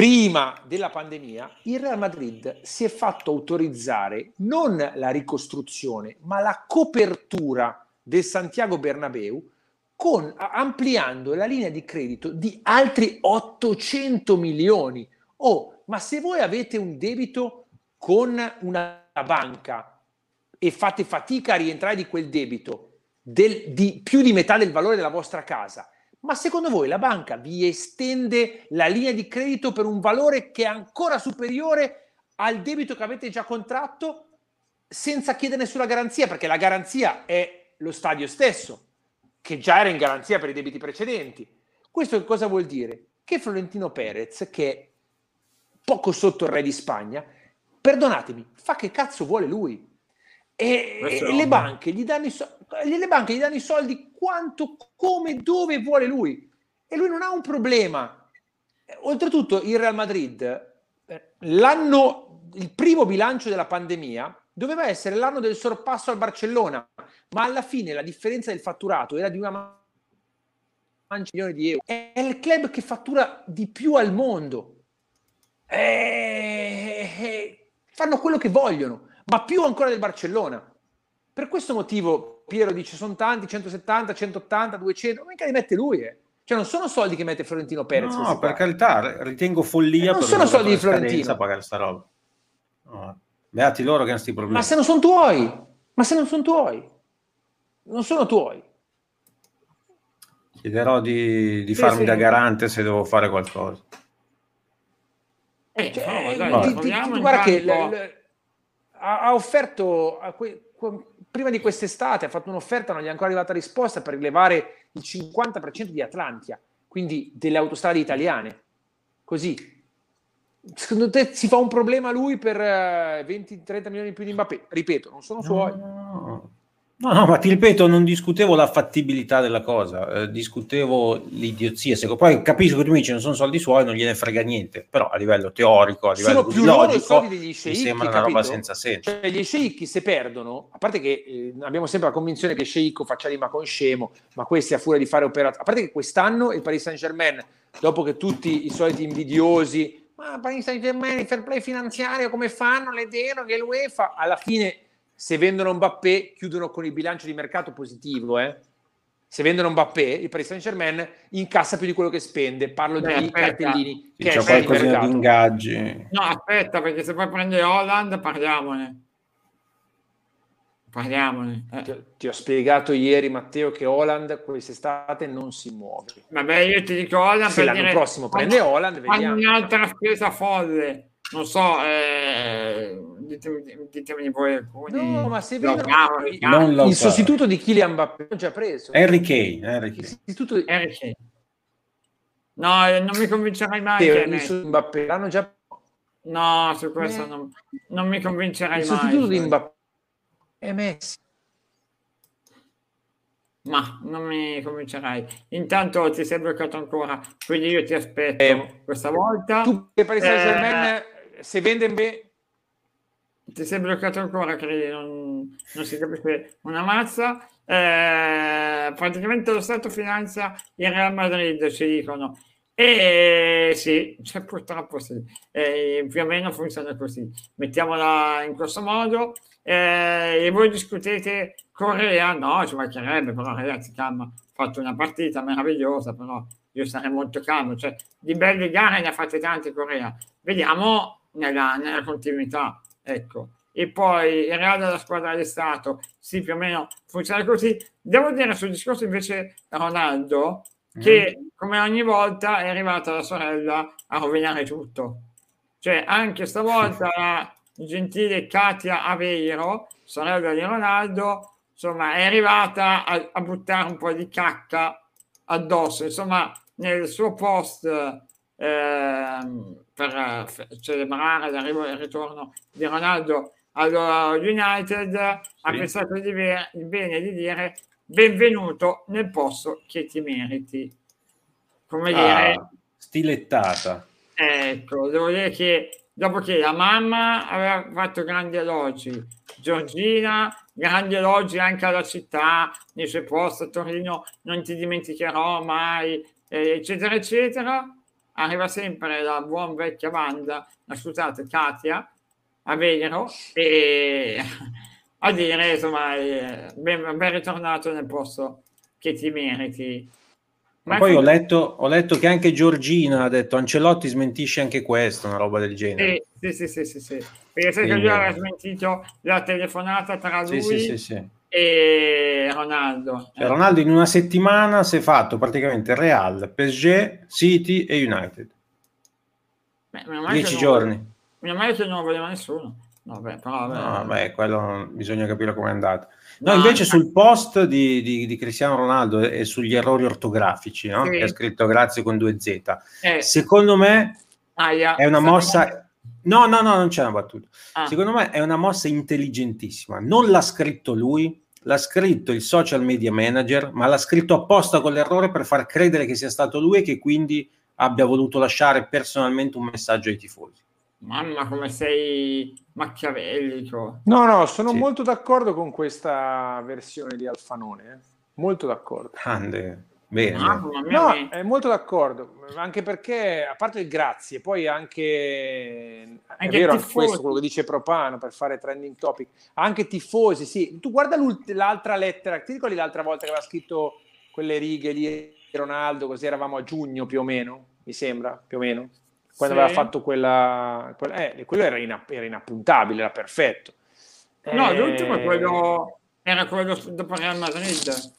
S3: prima della pandemia, il Real Madrid si è fatto autorizzare non la ricostruzione, ma la copertura del Santiago Bernabeu con, ampliando la linea di credito di altri 800 milioni. Oh, ma se voi avete un debito con una banca e fate fatica a rientrare di quel debito del, di più di metà del valore della vostra casa, ma secondo voi la banca vi estende la linea di credito per un valore che è ancora superiore al debito che avete già contratto senza chiedere nessuna garanzia? Perché la garanzia è lo stadio stesso, che già era in garanzia per i debiti precedenti. Questo cosa vuol dire? Che Florentino Perez, che è poco sotto il re di Spagna, perdonatemi, fa che cazzo vuole lui. E, e le, banche gli danno i so- le banche gli danno i soldi quanto, come, dove vuole lui. E lui non ha un problema. Oltretutto il Real Madrid, eh, l'anno, il primo bilancio della pandemia doveva essere l'anno del sorpasso al Barcellona, ma alla fine la differenza del fatturato era di una mancia di euro. È il club che fattura di più al mondo. E... Fanno quello che vogliono ma più ancora del Barcellona. Per questo motivo Piero dice sono tanti, 170, 180, 200, mica li mette lui, eh. Cioè non sono soldi che mette Florentino Perez.
S2: No, per carità, ritengo follia.
S3: Eh, non sono soldi di Florentino.
S2: pagare sta roba. No. Beati loro che hanno questi problemi.
S3: Ma se non sono tuoi, ma se non sono tuoi, non sono tuoi.
S2: Chiederò di, di sì, farmi sì. da garante se devo fare qualcosa.
S3: Eh, cioè, no, dai, ti, ti, ti, guarda che le, ha, ha offerto, a que, prima di quest'estate, ha fatto un'offerta, non gli è ancora arrivata risposta per rilevare il 50% di Atlantia, quindi delle autostrade italiane. Così. Secondo te si fa un problema lui per 20-30 eh, milioni in più di Mbappé? Ripeto, non sono suoi.
S2: No, no. No, no, ma ti ripeto, non discutevo la fattibilità della cosa, eh, discutevo l'idiozia. Poi capisco che tu mi dici non sono soldi suoi, non gliene frega niente, però a livello teorico, a livello sono più logico, mi sembra una roba senza senso.
S3: Cioè, gli sceicchi se perdono, a parte che eh, abbiamo sempre la convinzione che sceicco faccia rima con scemo, ma questi a furia di fare operazioni, a parte che quest'anno il Paris Saint Germain, dopo che tutti i soliti invidiosi, ma Paris Saint Germain, il fair play finanziario, come fanno le deroghe, l'UEFA, alla fine se vendono Mbappé chiudono con il bilancio di mercato positivo, eh? Se vendono Mbappé, il Paris Saint Germain incassa più di quello che spende. Parlo Beh, di aspetta. cartellini.
S2: Sì, c'è qualcosa di ingaggi.
S1: No, aspetta, perché se poi prende Holland parliamone. Parliamone.
S3: Eh. Ti, ti, ho spiegato ieri, Matteo, che Holland quest'estate non si muove.
S1: Vabbè, io ti dico Holland.
S3: Se l'anno dire, prossimo prende Holland, vediamo.
S1: un'altra spesa folle. Non so, eh, ditemi, ditemi voi
S3: alcuni. No, ma se vedono il, il sostituto di Kylian Mbappé l'ho già preso.
S2: Harry Kane. Harry Kane.
S3: Sostituto di...
S1: Harry Kane. No, eh, non mi convincerai mai.
S3: Sì, il Mbappé l'hanno già...
S1: No, su questo eh. non, non, mi convincerai
S3: il
S1: mai.
S3: Il sostituto di Mbappé è Messi.
S1: Ma non mi convincerai. Intanto ti sei bloccato ancora, quindi io ti aspetto eh, questa volta.
S3: Tu che per il Saint Germain, eh, se vende
S1: ti sei bloccato ancora, credi, non, non si capisce una mazza. Eh, praticamente lo Stato finanzia il Real Madrid, ci dicono. E sì, cioè, purtroppo sì, eh, più o meno funziona così. Mettiamola in questo modo. Eh, e voi discutete Corea? No, ci mancherebbe, però ragazzi, calma, ho fatto una partita meravigliosa, però io sarei molto calmo. Cioè, di belle gare ne ha fatte tante Corea. Vediamo nella, nella continuità. Ecco. E poi il Real della squadra di Stato, sì, più o meno funziona così. Devo dire sul discorso invece Ronaldo, che mm. come ogni volta è arrivata la sorella a rovinare tutto. Cioè, anche stavolta la gentile Katia Aveiro, sorella di Ronaldo, insomma, è arrivata a, a buttare un po' di cacca addosso. Insomma, nel suo post eh, per celebrare l'arrivo e il ritorno di Ronaldo Allora, United ha
S2: Sì.
S1: pensato di ve- bene di dire benvenuto nel posto che ti meriti. Come dire,
S2: Ah, stilettata.
S1: ecco, devo dire che dopo che la mamma aveva fatto grandi elogi, Giorgina, grandi elogi anche alla città, nei suoi posti a Torino, non ti dimenticherò mai, eh, eccetera, eccetera, arriva sempre la buon vecchia banda, scusate, Katia, a Venero, e a dire, insomma, eh, ben, ben ritornato nel posto che ti meriti.
S2: Ma poi ho letto, ho letto che anche Giorgina ha detto Ancelotti smentisce anche questo, una roba del genere.
S1: Sì, sì, sì, sì, sì. Perché sai che lui aveva smentito la telefonata tra lui
S2: sì, sì, sì.
S1: E Ronaldo.
S2: Cioè, Ronaldo in una settimana si è fatto praticamente Real, PSG, City e United.
S1: Beh,
S2: Dieci
S1: non-
S2: giorni.
S1: Male che non lo voleva nessuno. No, beh, però, vabbè.
S2: No, beh, quello bisogna capire com'è andato. No,
S1: No,
S2: invece sul post di, di- di Cristiano Ronaldo e, sugli errori ortografici, no?
S1: Sì.
S2: che ha scritto grazie con due Z.
S1: Eh,
S2: Secondo me
S1: aia,
S2: è una mossa... No, no, no, non c'è una battuta.
S1: Ah,
S2: Secondo me è una mossa intelligentissima. Non l'ha scritto lui, l'ha scritto il social media manager, ma l'ha scritto apposta con l'errore per far credere che sia stato lui e che quindi abbia voluto lasciare personalmente un messaggio ai tifosi.
S1: Mamma, come sei macchiavellico.
S3: No, no, sono
S2: Sì.
S3: molto d'accordo con questa versione di Alfanone. eh. Molto d'accordo.
S2: Grande, bene.
S3: No, è molto d'accordo, anche perché, a parte il grazie, poi anche, è
S1: Anche
S3: vero anche questo, quello che dice Propano per fare trending topic, anche tifosi, sì. Tu guarda l'altra lettera, ti ricordi l'altra volta che aveva scritto quelle righe di Ronaldo, così eravamo a giugno più o meno, mi sembra, più o meno, quando
S1: Sì.
S3: aveva fatto quella... quella eh, quello era, inapp- era inappuntabile, era perfetto.
S1: No,
S3: Eh,
S1: l'ultimo è quello, era quello dopo Real Madrid,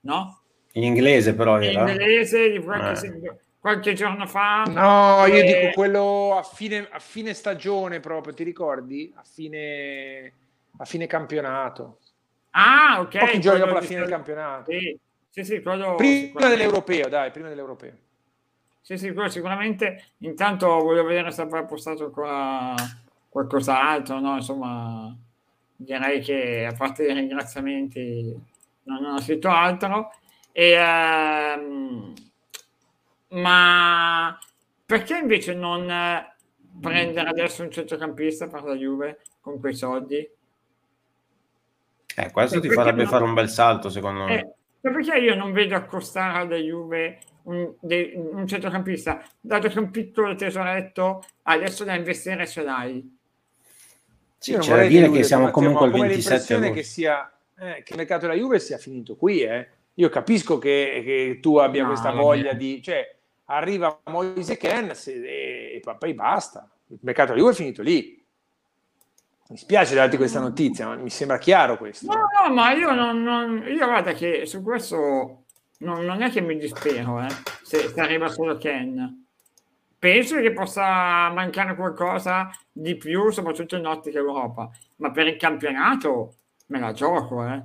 S1: no?
S2: In inglese però
S1: In
S2: era.
S1: inglese di qualche,
S2: Eh.
S1: qualche giorno fa.
S3: No, io
S1: Eh,
S3: dico quello a fine, a fine stagione proprio, ti ricordi? A fine, a fine campionato.
S1: Ah, ok.
S3: Pochi giorni dopo la fine del campionato.
S1: Sì, sì, sì, quello
S3: Prima dell'europeo, dai, prima dell'europeo.
S1: Sì, sì, quello sicuramente. Intanto voglio vedere se avrà postato ancora qualcos'altro, no? Insomma, direi che a parte i ringraziamenti non, non ho scritto altro. E, ehm, ma perché invece non eh, prendere adesso un centrocampista per la Juve con quei soldi?
S2: Eh, questo
S1: Eh,
S2: ti farebbe
S1: no?
S2: fare un bel salto, secondo me.
S1: Eh, ma perché io non vedo accostare alla Juve un, de- un centrocampista, dato che un piccolo tesoretto adesso da investire ce l'hai.
S2: Sì,
S3: non
S2: c'è da dire che siamo comunque al
S3: ho come
S2: 27
S3: l'impressione
S2: agosto.
S3: che sia eh, che il mercato della Juve sia finito qui, eh. Io capisco che, che tu abbia
S1: No,
S3: questa voglia di... Cioè, arriva Moise Ken se- e, e poi basta. Il mercato della Juve è finito lì. Mi spiace darti questa notizia, ma mi sembra chiaro questo.
S1: No, no, ma io non, non- io guarda che su questo non, non è che mi dispero, eh, se, se arriva solo Ken. Penso che possa mancare qualcosa di più, soprattutto in ottica Europa, ma per il campionato me la gioco, eh.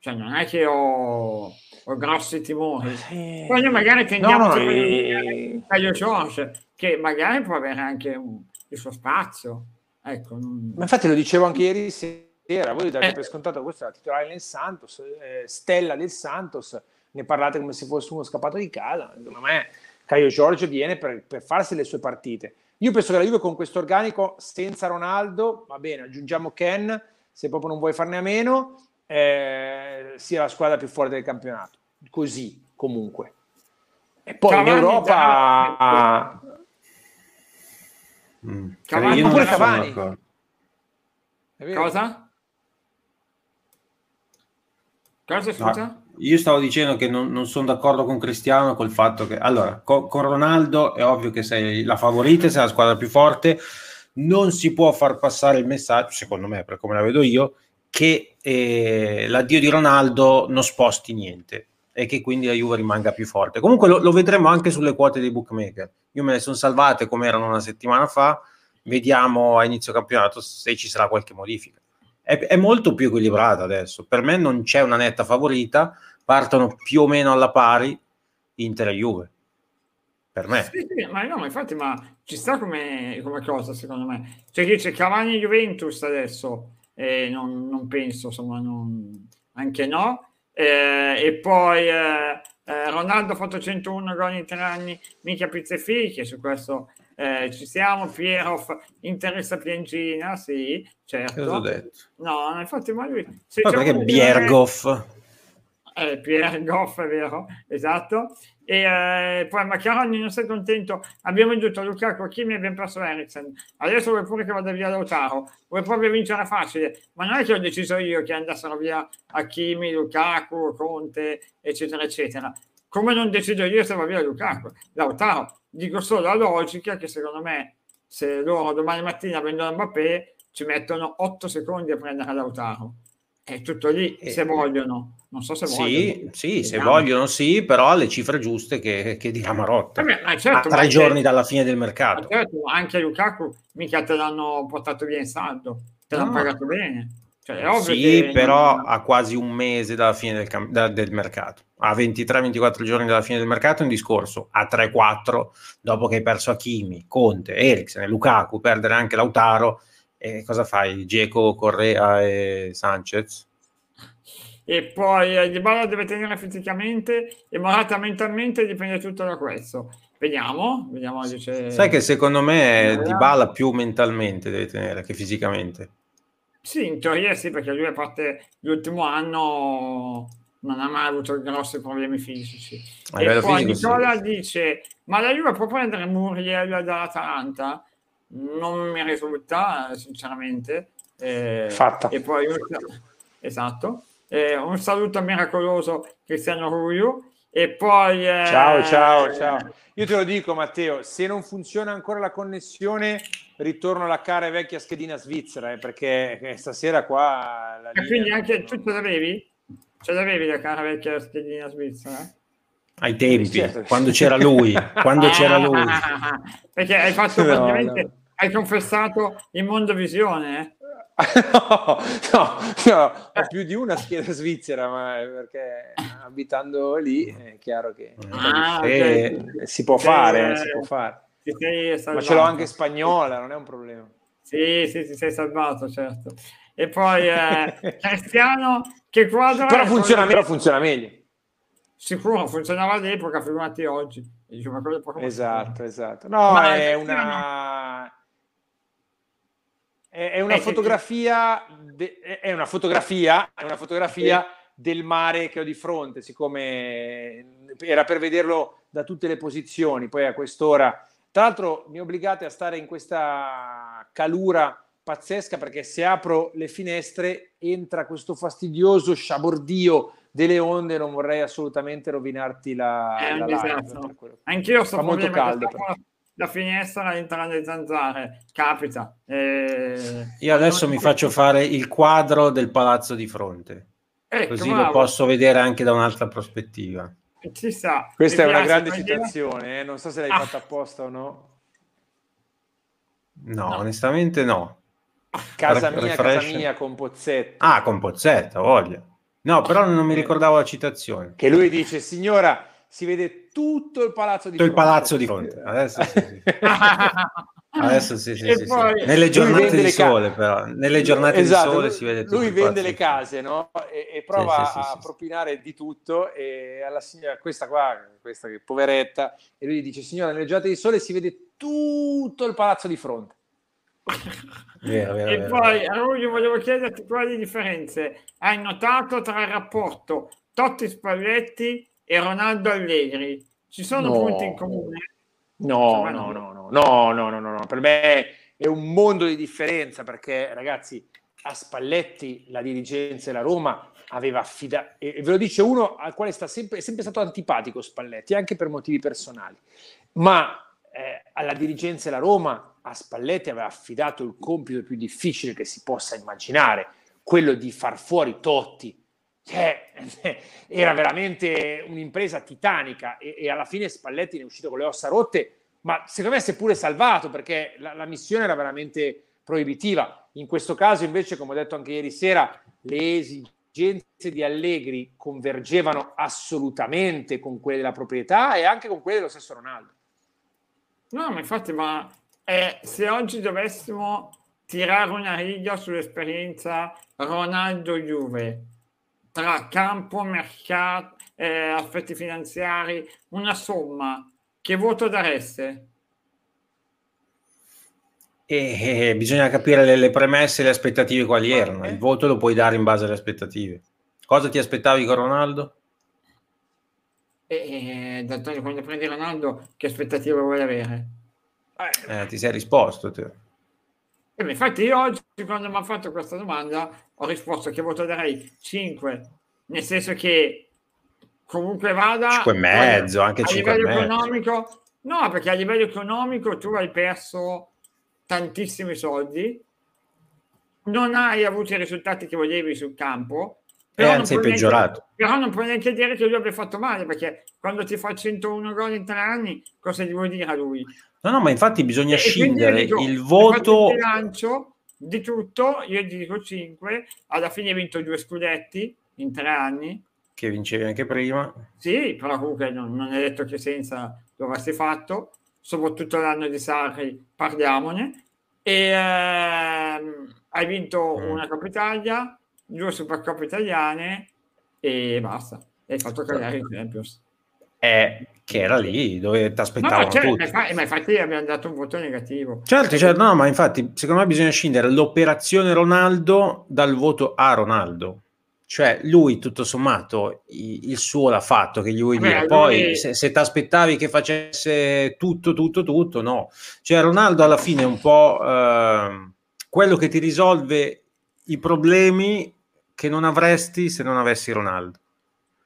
S1: Cioè, non è che ho, ho grossi timori.
S3: Eh,
S1: Poi magari tendiamo
S3: no,
S1: a
S3: eh,
S1: George, che magari può avere anche un- il suo spazio. Ecco, non-
S3: Ma infatti lo dicevo anche ieri sera, voi date
S1: Eh.
S3: per scontato questo è la titolare del Santos, eh, Stella del Santos, ne parlate come se fosse uno scappato di casa, secondo me Caio Giorgio viene per, per farsi le sue partite. Io penso che la Juve con questo organico senza Ronaldo, va bene, aggiungiamo Ken, se proprio non vuoi farne a meno, eh, sia la squadra più forte del campionato, così comunque. E poi in
S1: Cavani,
S3: Europa...
S2: Mm.
S1: Cavani-
S2: sono
S3: Cavani.
S1: Cosa? Cosa, scusa?
S2: No, io stavo dicendo che non, non sono d'accordo con Cristiano col fatto che allora co- con Ronaldo è ovvio che sei la favorita, sei la squadra più forte, non si può far passare il messaggio, secondo me, per come la vedo io, che eh, l'addio di Ronaldo non sposti niente e che quindi la Juve rimanga più forte. Comunque lo, lo vedremo anche sulle quote dei bookmaker. Io me le sono salvate come erano una settimana fa, vediamo a inizio campionato se ci sarà qualche modifica. È, è molto più equilibrata adesso. Per me non c'è una netta favorita, partono più o meno alla pari Inter e Juve. per me.
S1: Sì, sì, ma no, ma infatti, ma ci sta come, come cosa, secondo me. C'è chi dice Cavani Juventus adesso, eh, non, non, penso, insomma, non, anche no. Eh, e poi eh, eh Ronaldo ha fatto 101 gol in tre anni, mica pizze e fiche, su questo eh, ci siamo. Pieroff interessa Piangina, sì, certo.
S2: Cosa ho detto?
S1: No, infatti, ma lui...
S2: Se ma perché Biergoff?
S1: Eh, Pierre Goff, è vero, esatto. E eh, poi non sei contento, abbiamo venduto Lukaku, Kimi e abbiamo perso Eriksen. Adesso vuoi pure che vada via Lautaro, vuoi proprio vincere facile, ma non è che ho deciso io che andassero via Hakimi, Lukaku, Conte, eccetera, eccetera. Come non decido io se va via Lukaku, Lautaro. Dico solo la logica che secondo me se loro domani mattina vendono Mbappé ci mettono 8 secondi a prendere Lautaro è tutto lì, eh, se vogliono. Non so se
S2: sì,
S1: vogliono.
S2: Sì, se vogliono sì, però alle cifre giuste che, che di Camarotta.
S1: Eh certo,
S2: a tre giorni dalla fine del mercato.
S1: Certo, anche Lukaku mica te l'hanno portato via in saldo, te no. l'hanno pagato bene. Cioè,
S2: sì, però non... a quasi un mese dalla fine del, cam- da, del mercato. A 23-24 giorni dalla fine del mercato un discorso. A 3-4, dopo che hai perso Hakimi, Conte, Eriksen e Lukaku, perdere anche Lautaro, e cosa fai? Geco, Correa e Sanchez?
S1: E poi eh, Di Bala deve tenere fisicamente e Morata mentalmente dipende tutto da questo. Vediamo, vediamo. Dice...
S2: Sai che secondo me Di Bala più mentalmente deve tenere che fisicamente.
S1: Sì, in teoria sì, perché lui a parte l'ultimo anno non ha mai avuto grossi problemi fisici. A e poi Nicola sì. dice, ma la Juve può prendere Muriel dall'Atalanta? Non mi risulta sinceramente.
S3: Eh, Fatta.
S1: E poi un, esatto. Eh, un saluto miracoloso Cristiano Ruiu e poi
S3: eh, ciao ciao ciao io te lo dico Matteo se non funziona ancora la connessione ritorno alla cara e vecchia schedina svizzera eh, perché eh, stasera qua
S1: e quindi anche tu ce l'avevi? ce l'avevi la cara e vecchia schedina svizzera?
S2: Ai tempi, certo. quando c'era lui, quando c'era lui.
S1: Perché hai fatto no, praticamente, no. hai confessato in mondovisione, eh?
S3: no, no, no, ho più di una scheda svizzera, ma perché abitando lì è chiaro che ah, okay. si può fare, eh, si può fare. Ma ce l'ho anche spagnola, non è un problema.
S1: Sì, sì, ti sei salvato, certo. E poi eh, Cristiano, che quadro...
S3: Però funziona, però funziona meglio
S1: sicuro funzionava all'epoca, figurati oggi. Dice,
S3: esatto, esatto. No, ma è una... È una, fotografia, de... è una fotografia, è una fotografia sì. del mare che ho di fronte, siccome era per vederlo da tutte le posizioni, poi a quest'ora. Tra l'altro mi obbligate a stare in questa calura pazzesca perché se apro le finestre entra questo fastidioso sciabordio delle onde, non vorrei assolutamente rovinarti la,
S1: è
S3: la
S1: live. Anch'io sto molto caldo. La finestra entrano le zanzare, capita.
S2: Eh, Io adesso mi faccio fare il quadro del palazzo di fronte, ecco, così bravo. lo posso vedere anche da un'altra prospettiva.
S1: Ci sta.
S3: Questa mi è una grande citazione, eh? non so se l'hai ah. fatta apposta o no.
S2: No, no. onestamente no.
S3: Casa mia, Refresh. casa mia con Pozzetto.
S2: Ah, con Pozzetto, voglia. No, però non mi ricordavo la citazione.
S3: Che lui dice, signora, si vede tutto il palazzo di
S2: tutto fronte. il palazzo di fronte. Adesso sì, sì. Adesso sì, sì, sì, poi, sì. Nelle giornate di sole, ca- però. Nelle giornate esatto, di sole si vede tutto.
S3: Lui vende le case, no? E, e prova sì, sì, a propinare di tutto. E alla signora, questa qua, questa che poveretta, e lui dice, signora, nelle giornate di sole si vede tutto il palazzo di fronte.
S1: Vero, vero, e vero, poi io volevo chiederti quali differenze hai notato tra il rapporto Totti Spalletti e Ronaldo Allegri. Ci sono no. punti in comune?
S3: No, no, no, no, no, no, no, no, per me è un mondo di differenza perché ragazzi a Spalletti la dirigenza e la Roma aveva affidato, e ve lo dice uno al quale sta sempre, è sempre stato antipatico Spalletti, anche per motivi personali, ma eh, alla dirigenza e la Roma a Spalletti aveva affidato il compito più difficile che si possa immaginare, quello di far fuori Totti. Cioè, era veramente un'impresa titanica e, e, alla fine Spalletti ne è uscito con le ossa rotte, ma secondo me si è pure salvato perché la, la missione era veramente proibitiva. In questo caso invece, come ho detto anche ieri sera, le esigenze di Allegri convergevano assolutamente con quelle della proprietà e anche con quelle dello stesso Ronaldo.
S1: No, ma infatti, ma eh, se oggi dovessimo tirare una riga sull'esperienza Ronaldo-Juve, tra campo, mercato, eh, aspetti finanziari, una somma, che voto dareste?
S2: E, e bisogna capire le, le, premesse e le aspettative quali erano. Il voto lo puoi dare in base alle aspettative. Cosa ti aspettavi con Ronaldo?
S1: E, D'Antonio, quando prendi Ronaldo, che aspettative vuoi avere?
S2: Eh, ti sei risposto te.
S1: E eh, infatti io oggi, quando mi ha fatto questa domanda, ho risposto che voto darei 5, nel senso che comunque vada...
S2: 5 e mezzo, anche 5
S1: a livello economico. No, perché a livello economico tu hai perso tantissimi soldi, non hai avuto i risultati che volevi sul campo,
S2: però, anzi, non, neanche,
S1: però non puoi neanche dire che lui abbia fatto male, perché quando ti fa 101 gol in tre anni, cosa gli vuoi dire a lui?
S2: No, no, ma infatti bisogna e scindere dico, il voto...
S1: Il bilancio di tutto, io dico 5, alla fine hai vinto due scudetti in tre anni.
S2: Che vincevi anche prima.
S1: Sì, però comunque non, non è detto che senza lo avresti fatto soprattutto l'anno di Sarri, parliamone. E ehm, hai vinto mm. una Coppa Italia, due Supercoppe italiane e basta. Hai fatto carriera in Champions.
S2: Eh, che era lì dove ti aspettavano no,
S1: certo, tutti. Ma, infatti abbiamo dato un voto negativo.
S2: Certo, certo, no, ma infatti secondo me bisogna scindere l'operazione Ronaldo dal voto a Ronaldo. Cioè, lui tutto sommato il suo l'ha fatto, che gli vuoi dire. Poi, lui... se, se ti aspettavi che facesse tutto, tutto, tutto, no. Cioè, Ronaldo alla fine è un po' eh, quello che ti risolve i problemi che non avresti se non avessi Ronaldo.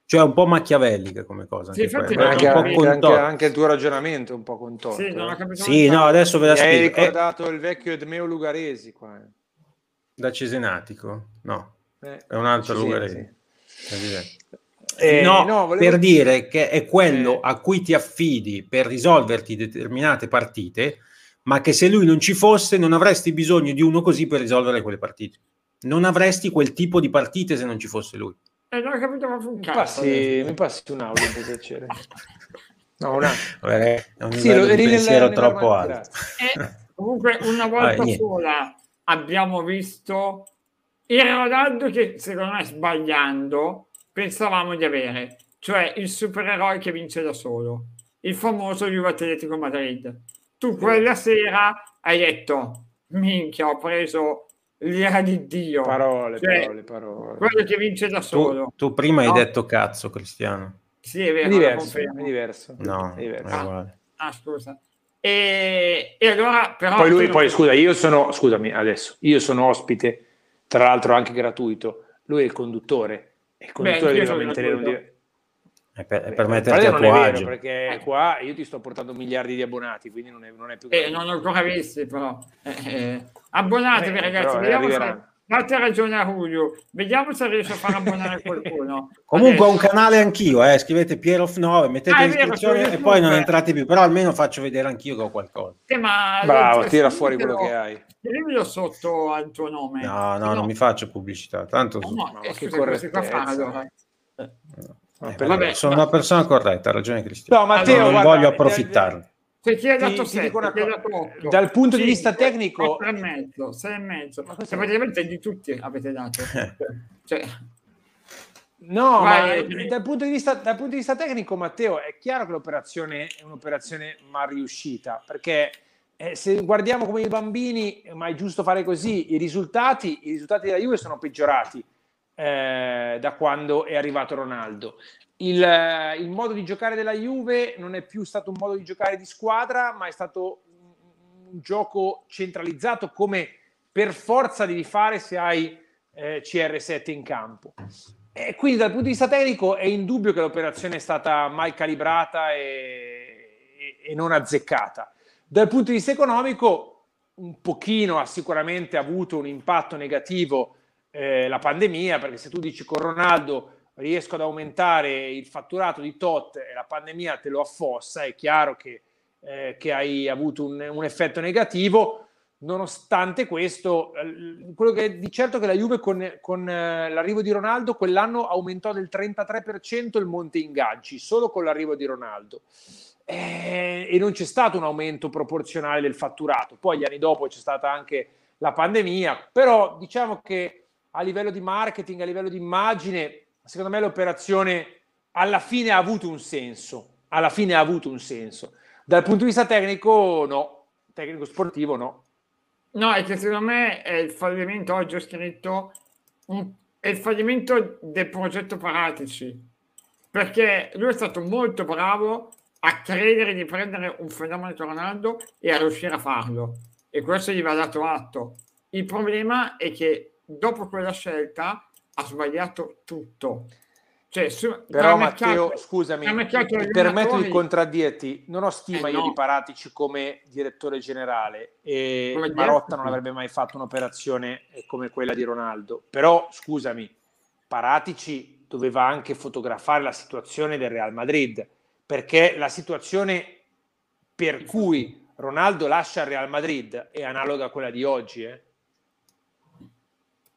S2: Cioè, un po' machiavellica come cosa.
S3: Sì, anche, anche, anche, anche, il tuo ragionamento è un po' contorto.
S2: Sì, eh. sì no, adesso ve la spiego.
S3: Hai ricordato eh, il vecchio Edmeo Lugaresi qua. Eh.
S2: Da Cesenatico? No. Eh, è un altro Lugarelli. Sì.
S3: Eh,
S2: no, no volevo... per dire che è quello eh. a cui ti affidi per risolverti determinate partite, ma che se lui non ci fosse non avresti bisogno di uno così per risolvere quelle partite. Non avresti quel tipo di partite se non ci fosse lui.
S1: Eh, non ho capito ma un
S3: cazzo. Passi, mi passi un audio per piacere. No.
S2: Vabbè, è un sì, lo, di pensiero nel, troppo alto.
S1: Eh, comunque una volta ah, sola abbiamo visto il Ronaldo che secondo me sbagliando pensavamo di avere, cioè il supereroe che vince da solo, il famoso Juve Atletico Madrid. Tu quella sera hai detto, minchia, ho preso l'ira di Dio.
S3: Parole, cioè, parole, parole.
S1: Quello che vince da solo.
S2: Tu, tu prima no? hai detto cazzo, Cristiano.
S1: Sì, è vero.
S3: È diverso, è diverso.
S2: No, è diverso.
S1: Ah, ah, scusa. E, e allora, però...
S3: Poi lui, poi scusa, io sono, scusami, adesso, io sono ospite tra l'altro anche gratuito, lui è il conduttore e il conduttore Beh, deve mantenere un livello.
S2: È per, è per metterti a tuo agio.
S3: perché eh. qua io ti sto portando miliardi di abbonati, quindi non è, non è più...
S1: Eh, non ho ancora visti, però. Eh, eh. Abbonatevi, ragazzi. Vediamo se, Date ragione a Julio, vediamo se riesce a far abbonare qualcuno.
S2: Comunque ho un canale anch'io, eh. scrivete Piero 9, mettete ah, l'iscrizione e poi non entrate più, però almeno faccio vedere anch'io che ho qualcosa.
S1: Eh, ma
S3: Bravo, tira fuori quello che hai.
S1: Scrivilo sotto al tuo nome.
S2: No, no, no, non mi faccio pubblicità, tanto...
S1: No, no, eh, scusa, cosa fa allora?
S2: Eh, eh, vabbè, sono una persona corretta, ha ragione Cristiano.
S3: No, Matteo,
S2: non guarda, voglio approfittarne.
S1: Se chi ha dato 7, chi ha dato 8.
S3: Dal punto di vista tecnico...
S1: 6 e mezzo, 6 e mezzo. Cioè, praticamente di tutti avete dato. cioè...
S3: No, Vai, ma dal punto, vista, dal punto, di vista, tecnico, Matteo, è chiaro che l'operazione è un'operazione mal riuscita, perché eh, se guardiamo come i bambini, ma è giusto fare così, i risultati, i risultati della Juve sono peggiorati eh, da quando è arrivato Ronaldo il, il, modo di giocare della Juve non è più stato un modo di giocare di squadra, ma è stato un, un gioco centralizzato come per forza devi fare se hai eh, CR7 in campo. E quindi dal punto di vista tecnico è indubbio che l'operazione è stata mal calibrata e, e, e non azzeccata. Dal punto di vista economico un pochino ha sicuramente avuto un impatto negativo eh, la pandemia, perché se tu dici con Ronaldo riesco ad aumentare il fatturato di tot e la pandemia te lo affossa, è chiaro che, eh, che hai avuto un, un, effetto negativo. nonostante questo, quello che è di certo che la Juve con, con eh, l'arrivo di Ronaldo quell'anno aumentò del 33% il monte ingaggi, solo con l'arrivo di Ronaldo. Eh, e non c'è stato un aumento proporzionale del fatturato. Poi gli anni dopo c'è stata anche la pandemia, però diciamo che a livello di marketing, a livello di immagine, secondo me l'operazione alla fine ha avuto un senso. Alla fine ha avuto un senso. Dal punto di vista tecnico, no. Tecnico sportivo, no.
S1: No, è che secondo me è il fallimento, oggi ho scritto, è il fallimento del progetto Paratici, perché lui è stato molto bravo a credere di prendere un fenomeno di Ronaldo e a riuscire a farlo, e questo gli va dato atto. Il problema è che dopo quella scelta ha sbagliato tutto.
S3: Cioè, su, Però Matteo, mercato, scusami, mi permetto di contraddirti, non ho stima eh, io no. di Paratici come direttore generale e come Marotta non avrebbe mai fatto un'operazione come quella di Ronaldo. Però, scusami, Paratici doveva anche fotografare la situazione del Real Madrid, perché la situazione per cui Ronaldo lascia il Real Madrid è analoga a quella di oggi, eh?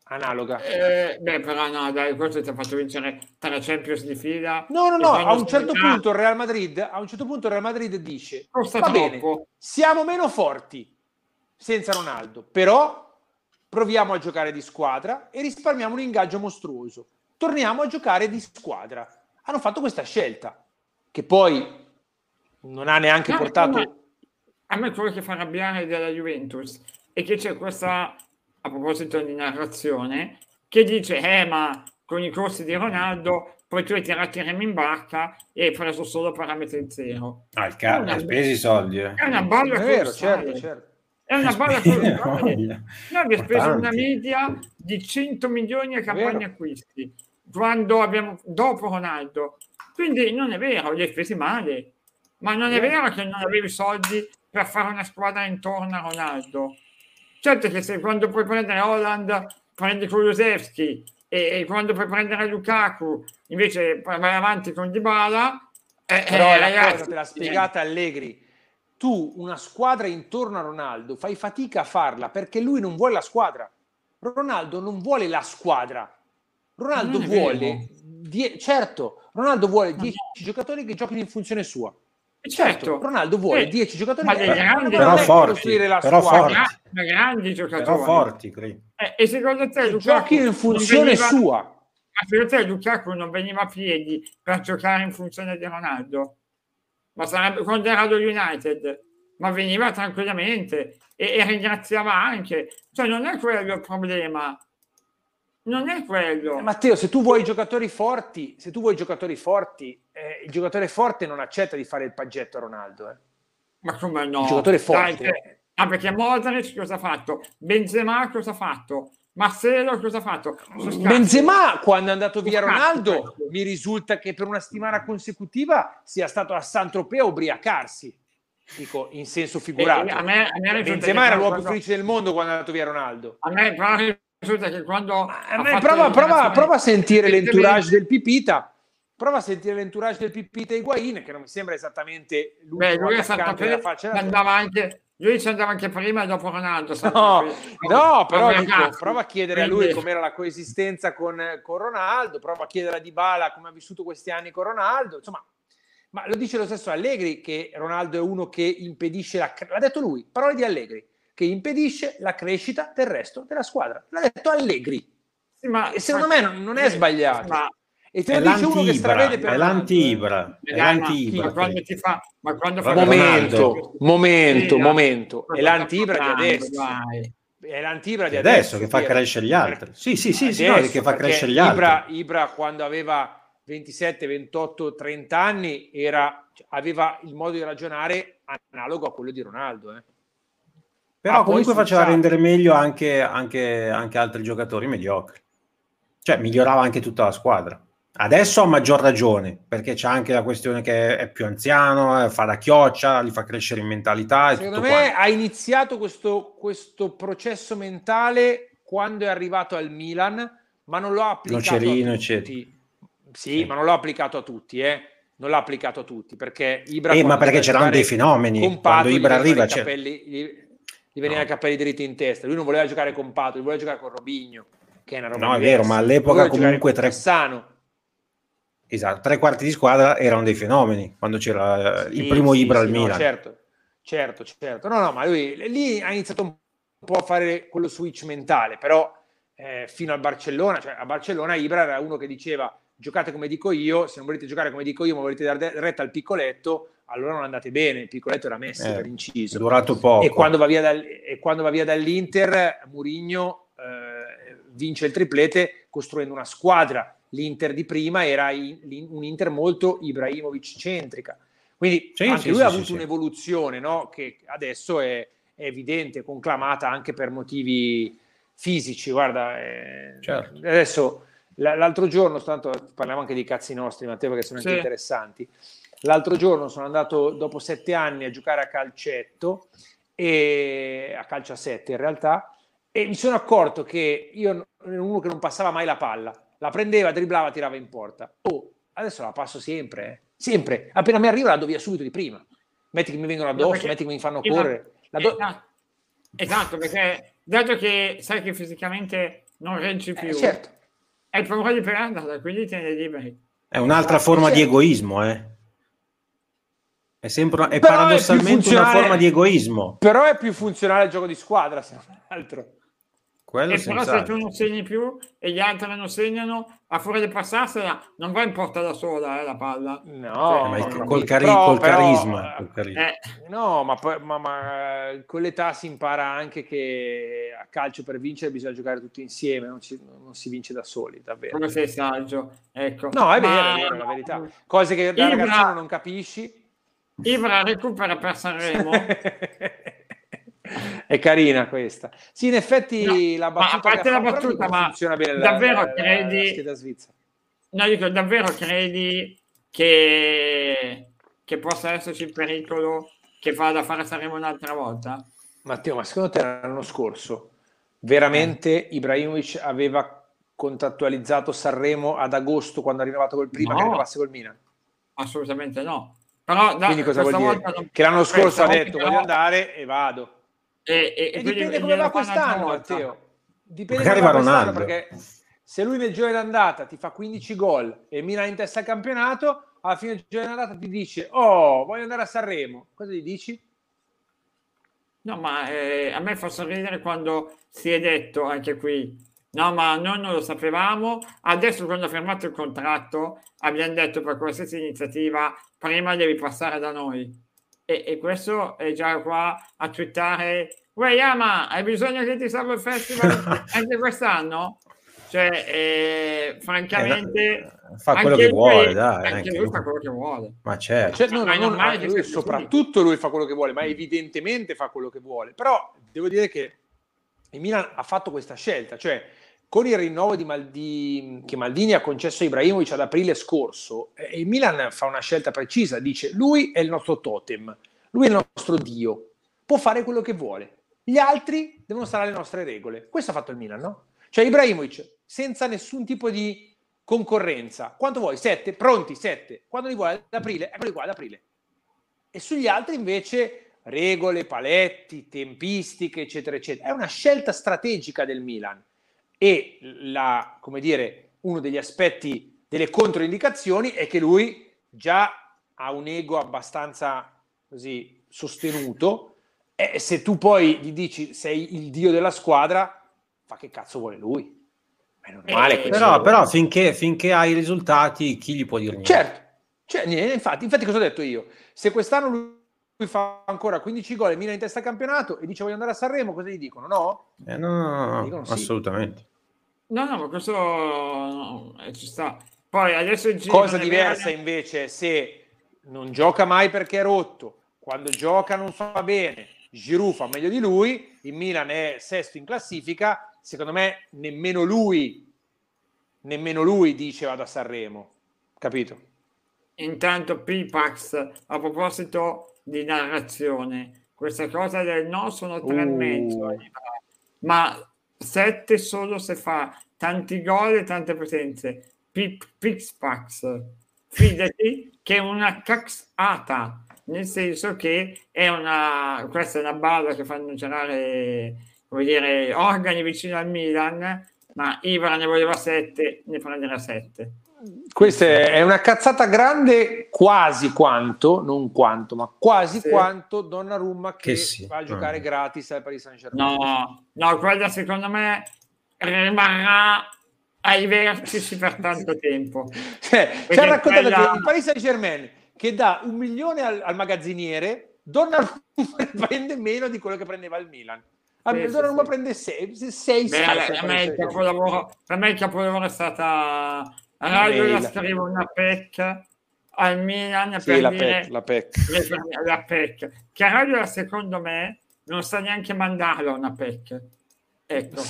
S3: Analoga.
S1: Eh, beh, però no, dai, questo ti ha fatto vincere tre Champions di fila.
S3: No, no, no, a un certo punto il Real Madrid, a un certo punto il Real Madrid dice, Costa va troppo. bene, siamo meno forti senza Ronaldo, però proviamo a giocare di squadra e risparmiamo un ingaggio mostruoso. Torniamo a giocare di squadra. Hanno fatto questa scelta, che poi non ha neanche no, portato...
S1: A me quello che fa arrabbiare della Juventus è che c'è questa a proposito di narrazione, che dice, eh ma con i corsi di Ronaldo poi tu hai tirato il remo in barca e hai preso solo parametri zero.
S2: Ah, il cazzo, hai speso i soldi. Eh.
S1: È una balla è vero, certo, certo. È una balla colossale. Noi abbiamo speso una media di 100 milioni a campagna acquisti quando abbiamo dopo Ronaldo. Quindi non è vero, li hai spesi male. Ma non è vero che non avevi soldi per fare una squadra intorno a Ronaldo. Certo che se quando puoi prendere Holland prendi Kulusevski e, e, quando puoi prendere Lukaku invece vai avanti con Dybala
S3: eh, però eh, la ragazzi, cosa te l'ha spiegata Allegri. Tu una squadra intorno a Ronaldo fai fatica a farla perché lui non vuole la squadra. Ronaldo non vuole la squadra. Ronaldo vuole die- certo Ronaldo vuole 10 giocatori che giochino in funzione sua Certo, certo, Ronaldo vuole 10 eh, giocatori
S2: ma grandi, però forti, la però squadra. Forti.
S1: Ma grandi giocatori.
S2: Però forti,
S1: eh, e secondo te
S3: Lukaku giochi in funzione veniva, sua.
S1: Ma secondo te Lukaku non veniva a piedi per giocare in funzione di Ronaldo? Ma sarebbe quando era allo United, ma veniva tranquillamente e, e ringraziava anche. Cioè non è quello il problema non è quello.
S3: Eh, Matteo, se tu vuoi giocatori forti, se tu vuoi giocatori forti, eh, il giocatore forte non accetta di fare il paggetto a Ronaldo. Eh.
S1: Ma come no?
S3: Il giocatore forte. Dai,
S1: ah, perché Modric cosa ha fatto? Benzema cosa ha fatto? Marcelo cosa ha fatto?
S3: Benzema quando è andato via Ronaldo mi risulta che per una settimana consecutiva sia stato a Saint-Tropez a ubriacarsi dico in senso figurato. Eh, a me, a me Benzema era l'uomo più felice del mondo quando è andato via Ronaldo.
S1: A me pare che quando
S3: eh, prova, prova, prova, a sentire l'entourage del Pipita. Prova a sentire l'entourage del Pipita Higuain che non mi sembra esattamente
S1: lui lui andava anche lui ci andava anche prima e dopo Ronaldo
S3: no, no però dico, prova a chiedere a lui com'era la coesistenza con, con Ronaldo prova a chiedere a Dybala come ha vissuto questi anni con Ronaldo insomma ma lo dice lo stesso Allegri che Ronaldo è uno che impedisce la l'ha detto lui parole di Allegri che impedisce la crescita del resto della squadra. L'ha detto Allegri. Sì, ma, e secondo ma, me non, non è sbagliato. Ma,
S2: e te lo dice uno che stravede per è l'antibra, è l'antibra.
S1: Ma quando ti fa, ma quando
S3: fa momento, momento, sì, momento, è l'antibra di adesso. Vai. È l'antibra di adesso,
S2: adesso che fa crescere gli altri. Sì, sì, sì, adesso, sì no, che fa crescere gli altri.
S3: Ibra, Ibra quando aveva 27, 28, 30 anni era, aveva il modo di ragionare analogo a quello di Ronaldo. Eh.
S2: Però ah, comunque faceva rendere meglio anche, anche, anche, altri giocatori mediocri. Cioè migliorava anche tutta la squadra. Adesso ha maggior ragione, perché c'è anche la questione che è più anziano, eh, fa la chioccia, li fa crescere in mentalità.
S3: Secondo me quanto. ha iniziato questo, questo, processo mentale quando è arrivato al Milan, ma non lo ha applicato
S2: Nocerino,
S3: a
S2: tutti. Eccetera.
S3: Sì, sì, ma non l'ho applicato a tutti, eh non l'ha applicato a tutti perché Ibra
S2: eh, ma perché c'erano dei fenomeni quando Ibra arriva capelli,
S3: gli veniva no. i capelli dritti in testa. Lui non voleva giocare con Pato, lui voleva giocare con Robigno, che è una roba
S2: No, diversa. è vero, ma all'epoca comunque tre...
S3: Sano.
S2: Esatto, tre quarti di squadra erano dei fenomeni quando c'era sì, il primo sì, Ibra sì, al
S3: no,
S2: Milan.
S3: Certo, certo, certo. No, no, ma lui lì ha iniziato un po' a fare quello switch mentale, però eh, fino al Barcellona, cioè a Barcellona Ibra era uno che diceva giocate come dico io, se non volete giocare come dico io, ma volete dare retta al piccoletto, allora non andate bene, il piccoletto era messo eh, per inciso.
S2: È durato poco.
S3: E quando va via, dal, e quando va via dall'Inter, Murigno eh, vince il triplete costruendo una squadra. L'Inter di prima era in, un Inter molto Ibrahimovic centrica. Quindi sì, anche sì, lui sì, ha avuto un'evoluzione no? che adesso è, è, evidente, conclamata anche per motivi fisici. Guarda, eh, certo. adesso l'altro giorno, tanto parliamo anche di cazzi nostri, Matteo, perché sono anche interessanti. L'altro giorno sono andato dopo sette anni a giocare a calcetto, e, a calcio a sette in realtà, e mi sono accorto che io ero uno che non passava mai la palla, la prendeva, dribblava, tirava in porta. Oh, adesso la passo sempre, eh. sempre. Appena mi arriva la do via subito di prima. Metti che mi vengono addosso, no, metti che mi fanno correre. Do...
S1: Esatto. esatto, perché dato che sai che fisicamente non reggi più,
S3: eh, certo.
S1: hai paura di perderla, quindi te ne liberi.
S2: È un'altra forma certo. di egoismo, eh. È, sempre, è paradossalmente è una forma di egoismo.
S3: Però è più funzionale il gioco di squadra, se non altro.
S1: Quello e però se tu non segni più e gli altri non segnano, a fuori di passarsela, non va in porta da sola eh, la palla.
S3: No,
S2: cioè, ma col, cari- però, col, però, carisma, col
S3: carisma. Eh, no, ma, ma, ma, con l'età si impara anche che a calcio per vincere bisogna giocare tutti insieme, non, ci, non si vince da soli, davvero.
S1: Come sei saggio, ecco.
S3: No, è vero, è vero, la verità. Cose che da ragazzino non capisci
S1: Ibra recupera per Sanremo.
S3: È carina questa. Sì, in effetti no, la battuta,
S1: ma a parte la battuta, ma funziona bene davvero la, credi la, la No, dico, davvero credi che, che possa esserci il pericolo che vada a fare Sanremo un'altra volta?
S3: Matteo, ma secondo te l'anno scorso veramente eh. Ibrahimovic aveva contattualizzato Sanremo ad agosto quando è arrivato col prima no. che arrivasse col Milan?
S1: Assolutamente no. Però da,
S3: quindi cosa vuol dire? Non... Che l'anno scorso ha detto voglio andare e vado.
S1: E, e,
S3: e dipende come va quest'anno, Matteo. Dipende come va quest'anno perché se lui nel giorno d'andata ti fa 15 gol e Milan in testa al campionato, alla fine del giorno d'andata ti dice oh, voglio andare a Sanremo. Cosa gli dici?
S1: No, ma eh, a me fa sorridere quando si è detto anche qui No, ma noi non lo sapevamo. Adesso, quando ha firmato il contratto, abbiamo detto per qualsiasi iniziativa, prima devi passare da noi. E, e questo è già qua a twittare. Uè, Yama, hai bisogno che ti salva il festival anche quest'anno? Cioè, eh, francamente, eh,
S2: fa quello che vuole, dai,
S1: anche, lui, lui fa quello che vuole.
S2: Ma certo,
S3: cioè, no, no, non, non lui, soprattutto lui fa quello che vuole, ma evidentemente fa quello che vuole. Però devo dire che il Milan ha fatto questa scelta, cioè con il rinnovo di Maldi, che Maldini ha concesso a Ibrahimovic ad aprile scorso, eh, il Milan fa una scelta precisa, dice lui è il nostro totem, lui è il nostro dio, può fare quello che vuole, gli altri devono stare alle nostre regole. Questo ha fatto il Milan, no? Cioè Ibrahimovic senza nessun tipo di concorrenza, quanto vuoi? Sette? Pronti? Sette? Quando li vuoi ad aprile? Eccoli qua ad aprile. E sugli altri invece regole, paletti, tempistiche, eccetera, eccetera. È una scelta strategica del Milan e la, come dire, uno degli aspetti delle controindicazioni è che lui già ha un ego abbastanza così sostenuto e se tu poi gli dici sei il dio della squadra, fa che cazzo vuole lui? È normale.
S2: Eh, però, però finché, finché, hai i risultati, chi gli può dire niente?
S3: Certo, cioè, infatti, infatti cosa ho detto io? Se quest'anno lui lui fa ancora 15 gol e Milan in testa al campionato e dice voglio andare a Sanremo, cosa gli dicono? No?
S2: Eh, no, no, no, no sì. assolutamente.
S1: No, no, ma questo no, eh, ci sta. Poi adesso il
S3: Cosa diversa viene... invece se non gioca mai perché è rotto, quando gioca non fa bene, Giroud fa meglio di lui, il Milan è sesto in classifica, secondo me nemmeno lui, nemmeno lui dice vado a Sanremo, capito?
S1: Intanto Pipax, a proposito di narrazione, questa cosa del no sono tre uh. e mezzo, uh. ma sette solo se fa tanti gol e tante presenze. Pip, Pixpax, fidati che è una caxata. nel senso che è una, questa è una balla che fanno girare come dire, organi vicino al Milan, ma Ibra ne voleva 7, ne prenderà 7.
S3: Questa è una cazzata grande quasi quanto, non quanto, ma quasi sì. quanto Donnarumma che, che sì. va a giocare mm. gratis al Paris Saint-Germain.
S1: No, no, quella secondo me rimarrà ai vertici per tanto tempo.
S3: Cioè, ci ha raccontato quella... che il Paris Saint-Germain che dà un milione al, al magazziniere, Donnarumma prende meno di quello che prendeva il Milan. A sì, Donnarumma sì, prende 6 sei,
S1: Beh, a, me il capolavoro, per me il capolavoro è stata Radio la scrive una PEC al Milan
S3: sì, per la dire PEC, la PEC.
S1: la PEC che Radio secondo me non sa neanche mandarla una PEC ecco.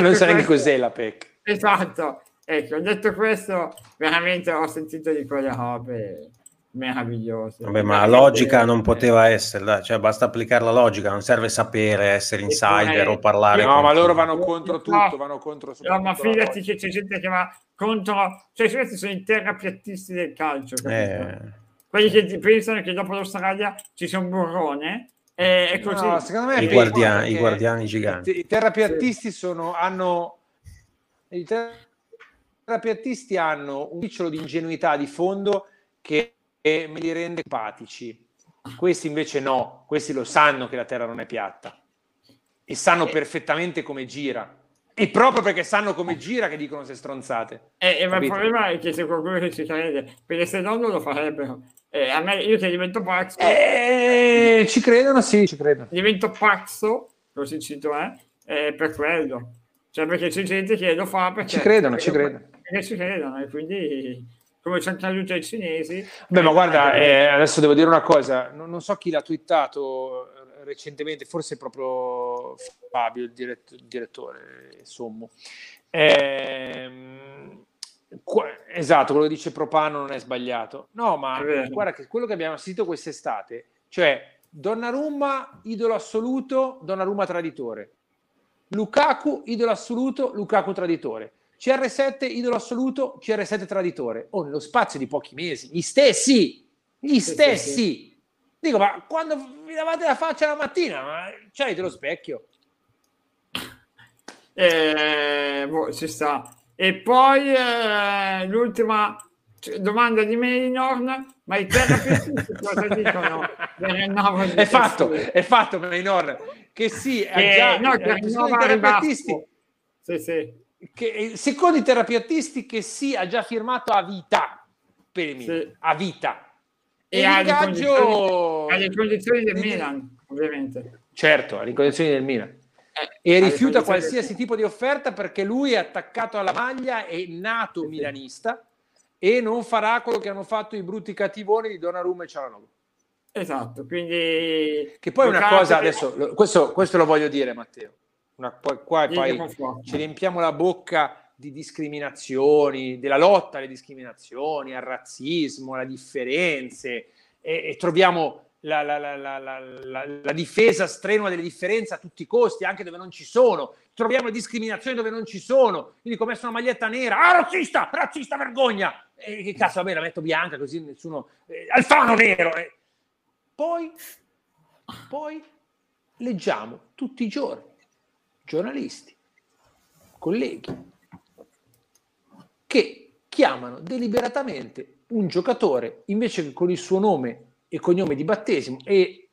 S3: Non sa neanche cos'è la PEC
S1: esatto. Ecco detto questo veramente ho sentito di quelle robe meravigliose
S2: Vabbè, ma la logica non poteva essere cioè basta applicare la logica non serve sapere essere insider o parlare
S3: no ma loro vanno contro tutto vanno contro
S1: no, ma fidati che c'è gente che va contro, cioè questi sono i terrapiattisti del calcio, eh. quelli che pensano che dopo l'Australia ci sia un burrone. E, così. No,
S2: secondo me I, guardiani, i guardiani giganti.
S3: I terrapiattisti sì. sono, hanno i terrapiattisti hanno un picciolo di ingenuità di fondo che me li rende empatici. Questi invece no, questi lo sanno che la Terra non è piatta e sanno perfettamente come gira e proprio perché sanno come gira che dicono se stronzate.
S1: Eh, eh, ma il problema è che se qualcuno ci crede, perché se no non lo farebbero. Eh, a me, io che divento pazzo...
S3: Eh, ci credono, sì, ci credono.
S1: Divento pazzo, così cito eh, per quello. Cioè perché c'è gente che lo fa perché...
S3: Ci credono, ci credono.
S1: Perché ci credono e quindi come ci hanno creduto ai cinesi.
S3: Beh, ma guarda, eh, adesso devo dire una cosa, non, non so chi l'ha twittato recentemente, forse proprio Fabio, il, dirett- il direttore Sommo. Ehm, qua, esatto, quello che dice Propano non è sbagliato. No, ma guarda che quello che abbiamo assistito quest'estate, cioè Donnarumma, idolo assoluto, Donnarumma traditore. Lukaku, idolo assoluto, Lukaku traditore. CR7, idolo assoluto, CR7 traditore. Oh, nello spazio di pochi mesi, gli stessi, gli stessi. Dico, ma quando vi lavate la faccia la mattina, ma c'hai lo specchio.
S1: Eh, boh, ci sta. E poi eh, l'ultima domanda di Mainorn, ma i terapisti cosa dicono
S3: È fatto, è fatto Mainorn, che sì,
S1: eh, già, no, che eh, secondo i terapisti, sì, sì.
S3: Che, secondo i terapiattisti che sì, ha già firmato a vita per il sì. a vita
S1: e, alle condizioni, alle condizioni del Milan, ovviamente.
S3: Certo, alle condizioni del Milan. Eh, e rifiuta qualsiasi tipo di offerta perché lui è attaccato alla maglia, è nato milanista e non farà quello che hanno fatto i brutti cattivoni di Donnarumma e Cialanoglu.
S1: Esatto, quindi...
S3: Che poi una cosa, adesso, questo, questo, lo voglio dire Matteo, una, qua, qua poi ci riempiamo la bocca di discriminazioni, della lotta alle discriminazioni, al razzismo, alle differenze e, e troviamo la, la, la, la, difesa strenua delle differenze a tutti i costi, anche dove non ci sono. Troviamo le discriminazioni dove non ci sono. Quindi, come una maglietta nera, ah, razzista, razzista, vergogna. E che cazzo, vabbè, la metto bianca così nessuno. Eh, Alfano nero. Eh. Poi, poi leggiamo tutti i giorni giornalisti, colleghi, che chiamano deliberatamente un giocatore invece che con il suo nome e cognome di battesimo e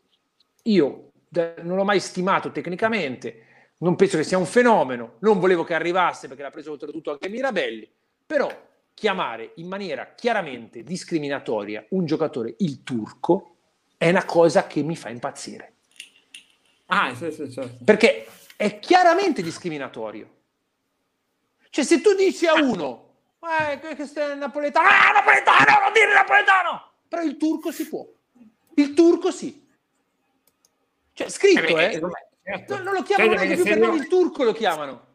S3: io non l'ho mai stimato tecnicamente, non penso che sia un fenomeno, non volevo che arrivasse perché l'ha preso oltretutto anche Mirabelli, però chiamare in maniera chiaramente discriminatoria un giocatore il turco è una cosa che mi fa impazzire.
S1: Ah, sì, sì, certo.
S3: Perché è chiaramente discriminatorio. Cioè, se tu dici a uno eh, questo è napoletano. Ah, napoletano, non dire napoletano! Però il turco si può. Il turco sì. Cioè, scritto, eh. eh certo. non, lo chiamano cioè, neanche più per nome, il turco lo chiamano.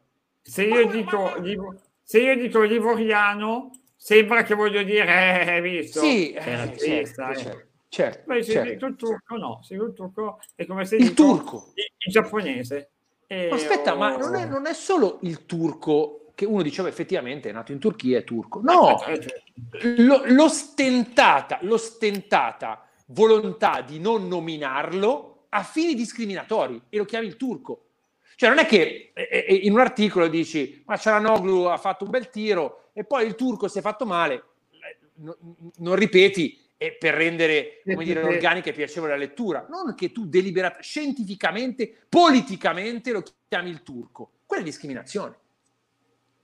S1: Se io, dico. Livo, se io dico livoriano, sembra che voglio dire, eh, visto?
S3: Sì, eh, certo, certo, certo. certo,
S1: Beh, se certo. dico il turco, no. Se il turco è come se il dico turco. Il giapponese.
S3: Ma aspetta, oh... ma non è, non è solo il turco che uno diceva effettivamente è nato in Turchia, è turco. No, eh, certo. l'ostentata, l'ostentata volontà di non nominarlo a fini discriminatori e lo chiami il turco. Cioè non è che eh, eh, in un articolo dici ma Cialanoglu ha fatto un bel tiro e poi il turco si è fatto male, eh, no, non ripeti e per rendere come dire, organica e piacevole la lettura, non che tu deliberata, scientificamente, politicamente lo chiami il turco. Quella è discriminazione.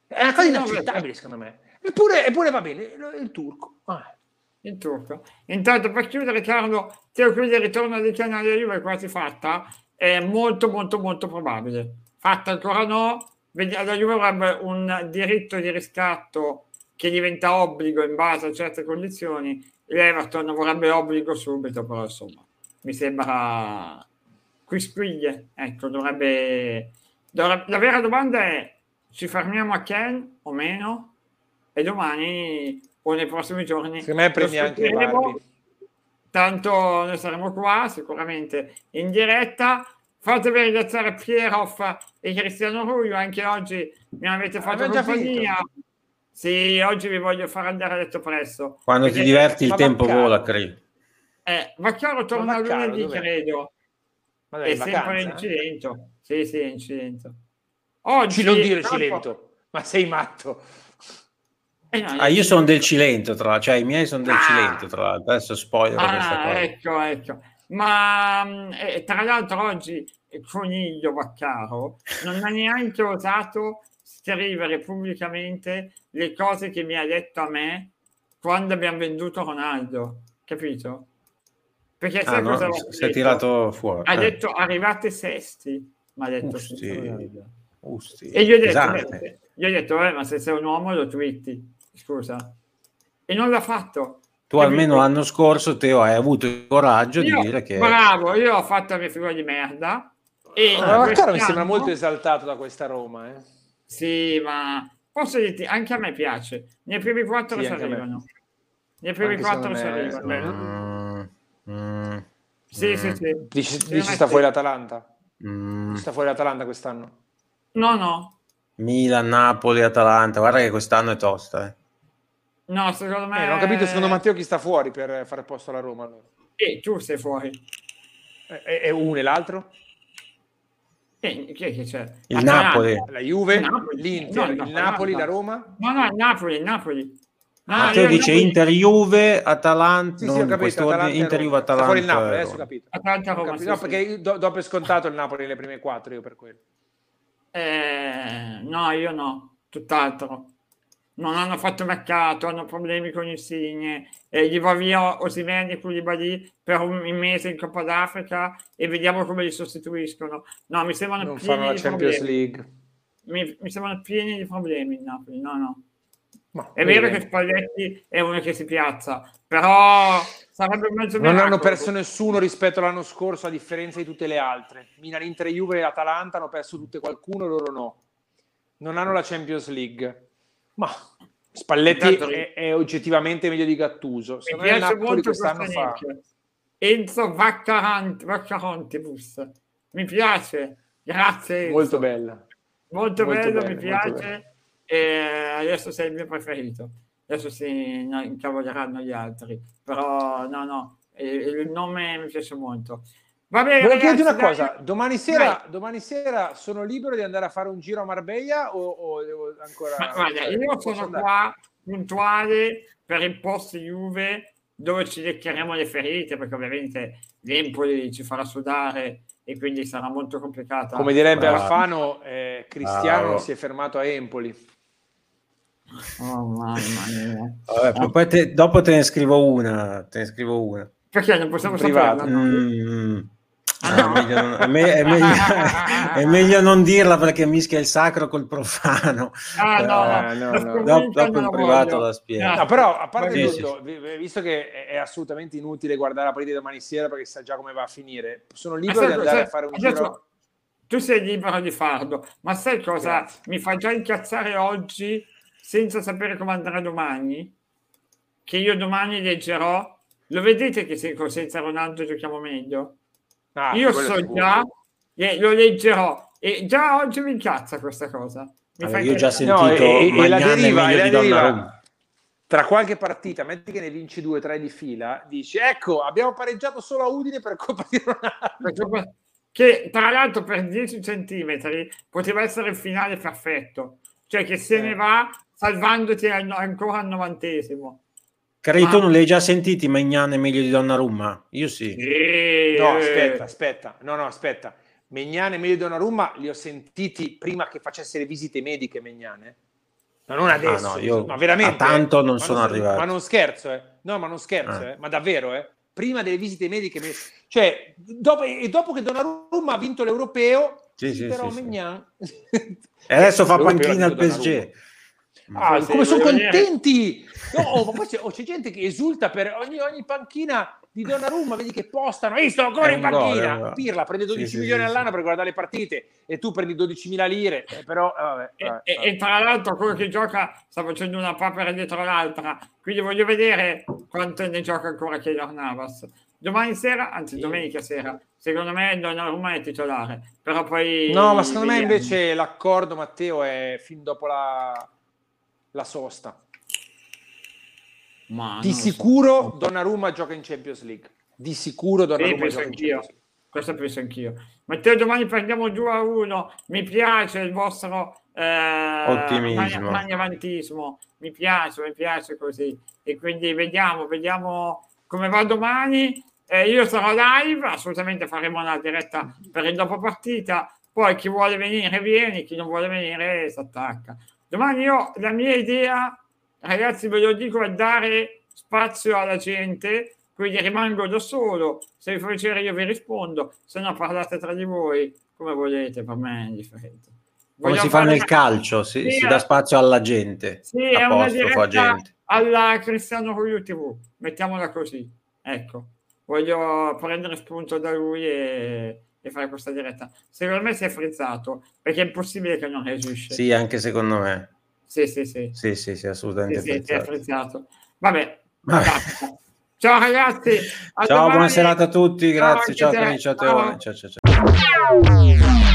S3: È una cosa inaccettabile, secondo me. Eppure, eppure va bene, il turco. Ah.
S1: Il turco. Intanto per chiudere, Carlo, quindi il ritorno del canale Juve è quasi fatta. È molto, molto, molto probabile. Fatta ancora no. La Juve avrebbe un diritto di riscatto che diventa obbligo in base a certe condizioni l'Everton vorrebbe obbligo subito, però insomma, mi sembra quisquiglie. Ecco, dovrebbe, dovrebbe... La vera domanda è, ci fermiamo a Ken o meno? E domani o nei prossimi giorni...
S3: Secondo me prendi anche Barbie.
S1: Tanto noi saremo qua, sicuramente in diretta. Fatevi ringraziare Pieroff e Cristiano Ruglio, anche oggi mi avete fatto ah, compagnia. Sì, oggi vi voglio far andare a letto presto.
S2: Quando ti diverti il tempo Vaccaro. vola, credo.
S1: Eh, Vaccaro torna Vaccaro, lunedì, dov'è? credo. Ma è sempre in Cilento. Sì, sì, in Cilento.
S3: Oggi, non dire tanto... Cilento, ma sei matto.
S2: Eh no, ah, io sono del Cilento, tra cioè i miei sono del ah. Cilento, tra l'altro. Adesso spoiler ah, questa cosa.
S1: Ecco, ecco. Ma eh, tra l'altro oggi Coniglio Vaccaro non ha neanche osato scrivere pubblicamente le cose che mi ha detto a me quando abbiamo venduto Ronaldo, capito?
S2: Perché ah, no, si è tirato fuori.
S1: Ha eh. detto arrivate sesti, ma ha detto
S2: Usti.
S1: Usti. E gli ho detto, esatto. gli ho detto eh, ma se sei un uomo lo twitti, scusa. E non l'ha fatto.
S2: Tu almeno l'anno scorso, Teo, hai avuto il coraggio io, di dire che...
S1: Bravo, io ho fatto la mia figura di merda.
S3: E ah, mi sembra molto esaltato da questa Roma, eh.
S1: Sì, ma posso dirti, anche a me piace. Nei primi quattro sì, si arrivano. Nei primi quattro si arrivano. Mm, mm, sì, mm. sì, sì.
S3: Dici, dici sta fuori l'Atalanta? Mm. Sta fuori l'Atalanta quest'anno?
S1: No, no.
S2: Milan, Napoli, Atalanta. Guarda che quest'anno è tosta, eh.
S1: No, secondo me...
S3: Eh, non ho capito secondo Matteo chi sta fuori per fare posto alla Roma. Allora.
S1: E tu sei fuori.
S3: E, e uno e l'altro?
S1: Chi, chi è che c'è?
S2: Il Napoli.
S3: La Juve, Napoli. l'Inter, no, il Napoli, la Roma?
S1: No, no, il Napoli, il Napoli.
S2: No, Matteo dice. Inter Juve, Atalanta, sì, sì, non capito, Atalanta Inter Juve, Atalanta. Fuori il
S3: Napoli, adesso ho capito. Atalanta, Roma, capito. Sì, no, perché do, dopo è scontato il Napoli nelle prime quattro, io per quello.
S1: Eh, no, io no, tutt'altro non hanno fatto mercato, hanno problemi con Insigne, eh, gli va via Osimene e Koulibaly per un mese in Coppa d'Africa e vediamo come li sostituiscono. No, mi sembrano
S3: non pieni fanno la Champions problemi. League.
S1: Mi, mi, sembrano pieni di problemi il Napoli, no, no. Ma, è vero che Spalletti è uno che si piazza, però sarebbe un mezzo
S3: Non hanno perso nessuno rispetto all'anno scorso, a differenza di tutte le altre. Milan, Inter, Juve e Atalanta hanno perso tutte qualcuno, loro no. Non hanno la Champions League ma Spalletti è, è, oggettivamente meglio di Gattuso.
S1: Mi piace molto quest'anno fa. Enzo Vaccarontibus. Mi piace. Grazie. Enzo.
S3: Molto bella.
S1: Molto, molto bello, bello, mi piace. E adesso sei il mio preferito. Adesso si incavoleranno gli altri. Però no, no, il nome mi piace molto.
S3: Va bene, Volevo chiederti una dai, cosa, domani sera, domani sera, sono libero di andare a fare un giro a Marbella o, o devo ancora...
S1: Ma guarda, io sono andare? qua puntuale per il post Juve dove ci leccheremo le ferite perché ovviamente l'Empoli ci farà sudare e quindi sarà molto complicata.
S3: Come direbbe Bravo. Alfano, eh, Cristiano Bravo. si è fermato a Empoli.
S1: Oh mamma mia.
S2: Vabbè, poi te, dopo te ne scrivo una, te ne scrivo una.
S1: Perché non possiamo sapere? Mm.
S2: No, è, meglio non, è, me, è, meglio, è, meglio, non dirla perché mischia il sacro col profano.
S1: Ah, no,
S2: eh, no, no, dopo, dopo in privato la spiego.
S3: No, però a parte sì, tutto, sì. visto che è assolutamente inutile guardare la partita domani sera perché sa già come va a finire, sono libero aspetta, di andare a fare un aspetta, giro.
S1: Tu sei libero di farlo, ma sai cosa Grazie. mi fa già incazzare oggi senza sapere come andrà domani? Che io domani leggerò. Lo vedete che se, senza Ronaldo giochiamo meglio? Ah, Io so già, eh, lo leggerò e già oggi mi incazza questa cosa. Mi
S2: allora, io ho già sentito no, e, e la deriva, e la deriva.
S3: tra qualche partita, metti che ne vinci due o tre di fila, dici ecco, abbiamo pareggiato solo a Udine per colpa di Ronaldo.
S1: Che tra l'altro per 10 centimetri poteva essere il finale perfetto, cioè che se eh. ne va salvandoti ancora al novantesimo.
S2: Cari, tu non li hai già sentiti Megnane meglio di Donnarumma? Io sì. sì.
S3: No, aspetta, aspetta. No, no, aspetta. Megnane meglio di Donnarumma li ho sentiti prima che facesse le visite mediche Megnane. Ma non adesso, ah, no, io ma veramente.
S2: tanto non sono
S3: non,
S2: arrivato.
S3: Ma non scherzo, eh. No, ma non scherzo, ah. eh. Ma davvero, eh. Prima delle visite mediche, cioè, dopo, e dopo che Donnarumma ha vinto l'europeo, sì, sì, però sì, Megnan...
S2: e adesso fa panchina al PSG.
S3: Ah, come sono contenti! No, oh, poi c'è, oh, c'è, gente che esulta per ogni, ogni panchina di Donnarumma, vedi che postano, hai visto ancora in panchina? Gol, Pirla prende 12 sì, milioni sì, all'anno sì. per guardare le partite e tu prendi 12.000 lire, eh, però... Eh, vabbè,
S1: e, vabbè, vabbè. e, tra l'altro quello che gioca sta facendo una papera dietro l'altra, quindi voglio vedere quanto ne gioca ancora Keylor Navas. Domani sera, anzi domenica sera, secondo me Donnarumma è titolare, però poi...
S3: No, ma secondo vediamo. me invece l'accordo, Matteo, è fin dopo la la sosta. Ma di sicuro so. Donnarumma gioca in Champions League. Di sicuro Donnarumma
S1: gioca in Champions League. Questo penso anch'io. Matteo, domani prendiamo 2 a 1. Mi piace il vostro eh,
S2: ottimismo.
S1: Magnavantismo. Mi piace, mi piace così. E quindi vediamo, vediamo come va domani. Eh, io sarò live, assolutamente faremo una diretta per il dopo partita. Poi chi vuole venire viene, chi non vuole venire si attacca. Domani io, la mia idea, ragazzi, ve lo dico, è dare spazio alla gente, quindi rimango da solo. Se vi fa piacere io vi rispondo, se no parlate tra di voi, come volete, per me è indifferente.
S2: Come si fa nel calcio, si, sì, si, dà spazio alla gente.
S1: Sì, è una diretta alla Cristiano TV, mettiamola così. Ecco, voglio prendere spunto da lui e, e fare questa diretta. Secondo me si è frizzato perché è impossibile che non reagisce.
S2: Sì, anche secondo me.
S1: Sì, sì, sì.
S2: Sì, sì, sì, assolutamente
S1: sì, sì, frizzato. Vabbè. ciao ragazzi.
S2: Ciao, domani. buona serata a tutti. Grazie. Ciao, ciao, ciao, ciao, ciao. ciao.